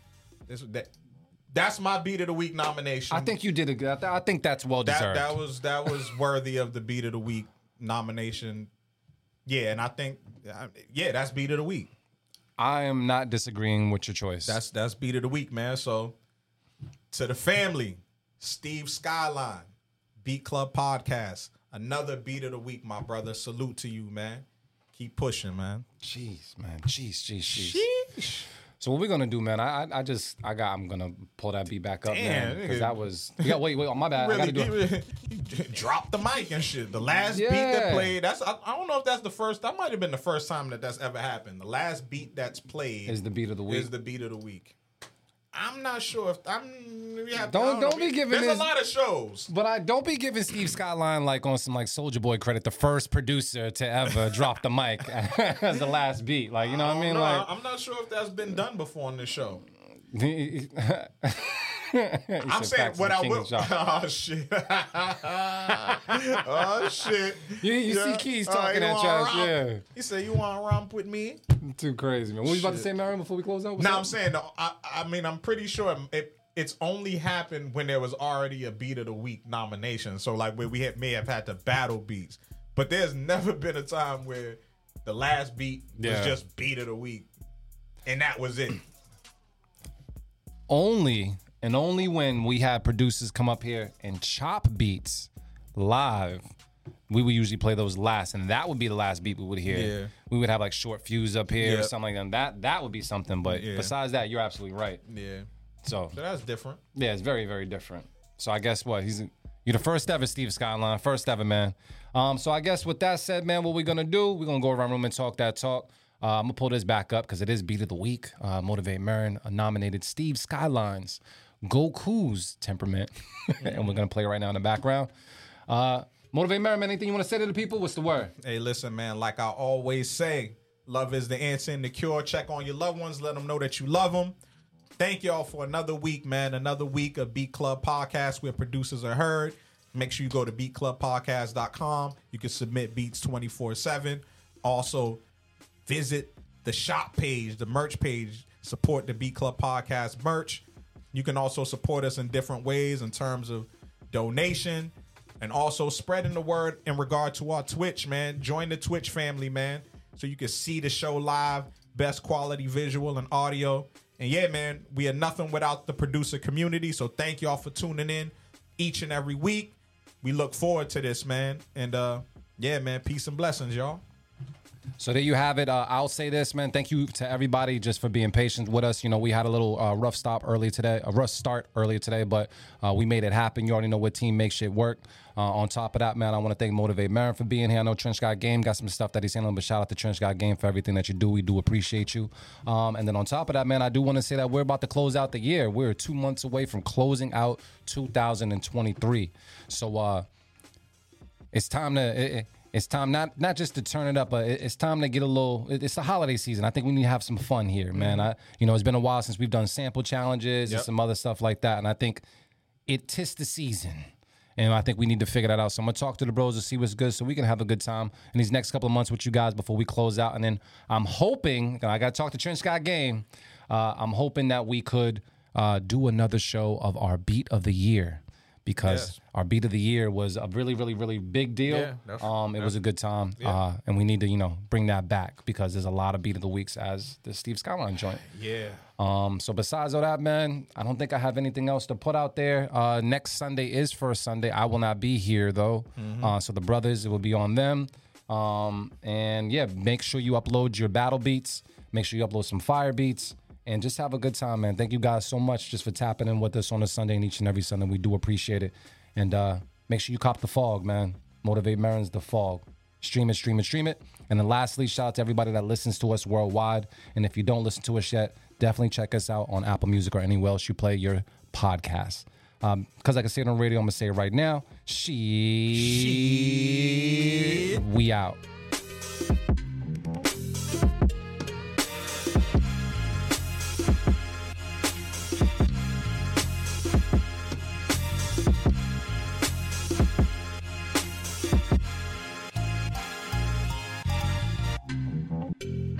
This that that's my beat of the week nomination. I think you did a good. I think that's well deserved. that was that was [LAUGHS] worthy of the beat of the week nomination. Yeah, and I think yeah, that's beat of the week. I am not disagreeing with your choice. That's that's beat of the week, man. So to the family, Steve Skyline, Beat Club Podcast, another beat of the week, my brother. Salute to you, man. Keep pushing, man. Jeez, man. Jeez, jeez, jeez. So what we're gonna do, man? I, I, I just, I got, I'm gonna pull that beat back up, man, because that was. Yeah, wait, wait. Oh, my bad. I Really, gotta do. it. [LAUGHS] drop the mic and shit. The last beat that played, that's I, I don't know if that's the first. That might have been the first time that that's ever happened. The last beat that's played Is the beat of the week. Is the beat of the week. I'm not sure if I'm. Have, Don't- know. don't be giving There's this- a lot of shows. But I don't be giving Steve Skyline like on some like Soldier Boy credit, the first producer to ever [LAUGHS] drop the mic [LAUGHS] as the last beat. Like you know what I mean? No, Like I'm not sure if that's been done before on this show. [LAUGHS] I'm saying what I will. [LAUGHS] Oh shit! [LAUGHS] oh shit! You- you see Keys talking you at romp? yeah. He said, "You want to romp with me?" Too crazy, man. What was you about to say, Merren, before we close out? No? I'm saying. no, I, I mean, I'm pretty sure it, it's only happened when there was already a beat of the week nomination. So like where we had, may have had to battle beats, but there's never been a time where the last beat Yeah. was just beat of the week, and that was it. Only and only when we had producers come up here and chop beats live, we would usually play those last, and that would be the last beat we would hear. Yeah. We would have like short fuse up here or something like that. That that would be something. But Yeah. besides that, you're absolutely right. Yeah, So so that's different. yeah, it's very very different. So I guess what he's you're the first ever Steve Skyline, first ever man. Um, so I guess with that said, man, what we're gonna do? We're gonna go around room and talk that talk. Uh, I'm gonna pull this back up because it is beat of the week. Uh, Motivate Merren uh, nominated Steve Skylines, Goku's temperament, [LAUGHS] and we're gonna play right now in the background. Uh, Motivate Merren, anything you want to say to the people? What's the word? Hey, listen, man. Like I always say, love is the answer and the cure. Check on your loved ones. Let them know that you love them. Thank y'all for another week, man. Another week of Beat Club Podcast where producers are heard. Make sure you go to beatclubpodcast.com. You can submit beats 24 7. Also, visit the shop page, the merch page. Support the Beat Club Podcast merch. You can also support us in different ways in terms of donation and also spreading the word in regard to our Twitch, man. Join the Twitch family, man, so you can see the show live, best quality visual and audio. And yeah, man, we are nothing without the producer community. So thank y'all for tuning in each and every week. We look forward to this, man. And uh yeah, man, peace and blessings, y'all. So there you have it. Uh, I'll say this, man. Thank you to everybody just for being patient with us. You know, we had a little uh, rough stop early today, a rough start earlier today, but uh, we made it happen. You already know what team makes shit work. Uh, on top of that, man, I want to thank Motivate Merren for being here. I know Trench got game, got some stuff that he's handling, but shout out to Trench got game for everything that you do. We do appreciate you. Um, and then on top of that, man, I do want to say that we're about to close out the year. We're two months away from closing out 2023. So, uh, it's time to it, it- it's time not not just to turn it up but it's time to get a little it's the holiday season i think we need to have some fun here man i you know it's been a while since we've done sample challenges and some other stuff like that and i think it tis the season and I think we need to figure that out. So I'm gonna talk to the bros to see what's good, so we can have a good time in these next couple of months with you guys before we close out. And then I'm hoping I got to talk to Trench got game. Uh, I'm hoping that we could uh, do another show of our beat of the year because Yes. our beat of the year was a really, really, really big deal. Yeah, that's- um, it was a good time, uh, and we need to, you know, bring that back because there's a lot of beat of the weeks as the Steve Skyline joint. Yeah. Um, so besides all that, man, I don't think I have anything else to put out there. Uh, next Sunday is first Sunday. I will not be here though. Uh, so the brothers, it will be on them. Um, and yeah, make sure you upload your battle beats. Make sure you upload some fire beats. And just have a good time, man. Thank you guys so much just for tapping in with us on a Sunday and each and every Sunday. We do appreciate it. And uh, make sure you cop the fog, man. Motivate Merren's the fog. Stream it, stream it, stream it. And then lastly, shout out to everybody that listens to us worldwide. And if you don't listen to us yet, definitely check us out on Apple Music or anywhere else you play your podcast. Because I can say it on radio, I'm going to say it right now. She. We out.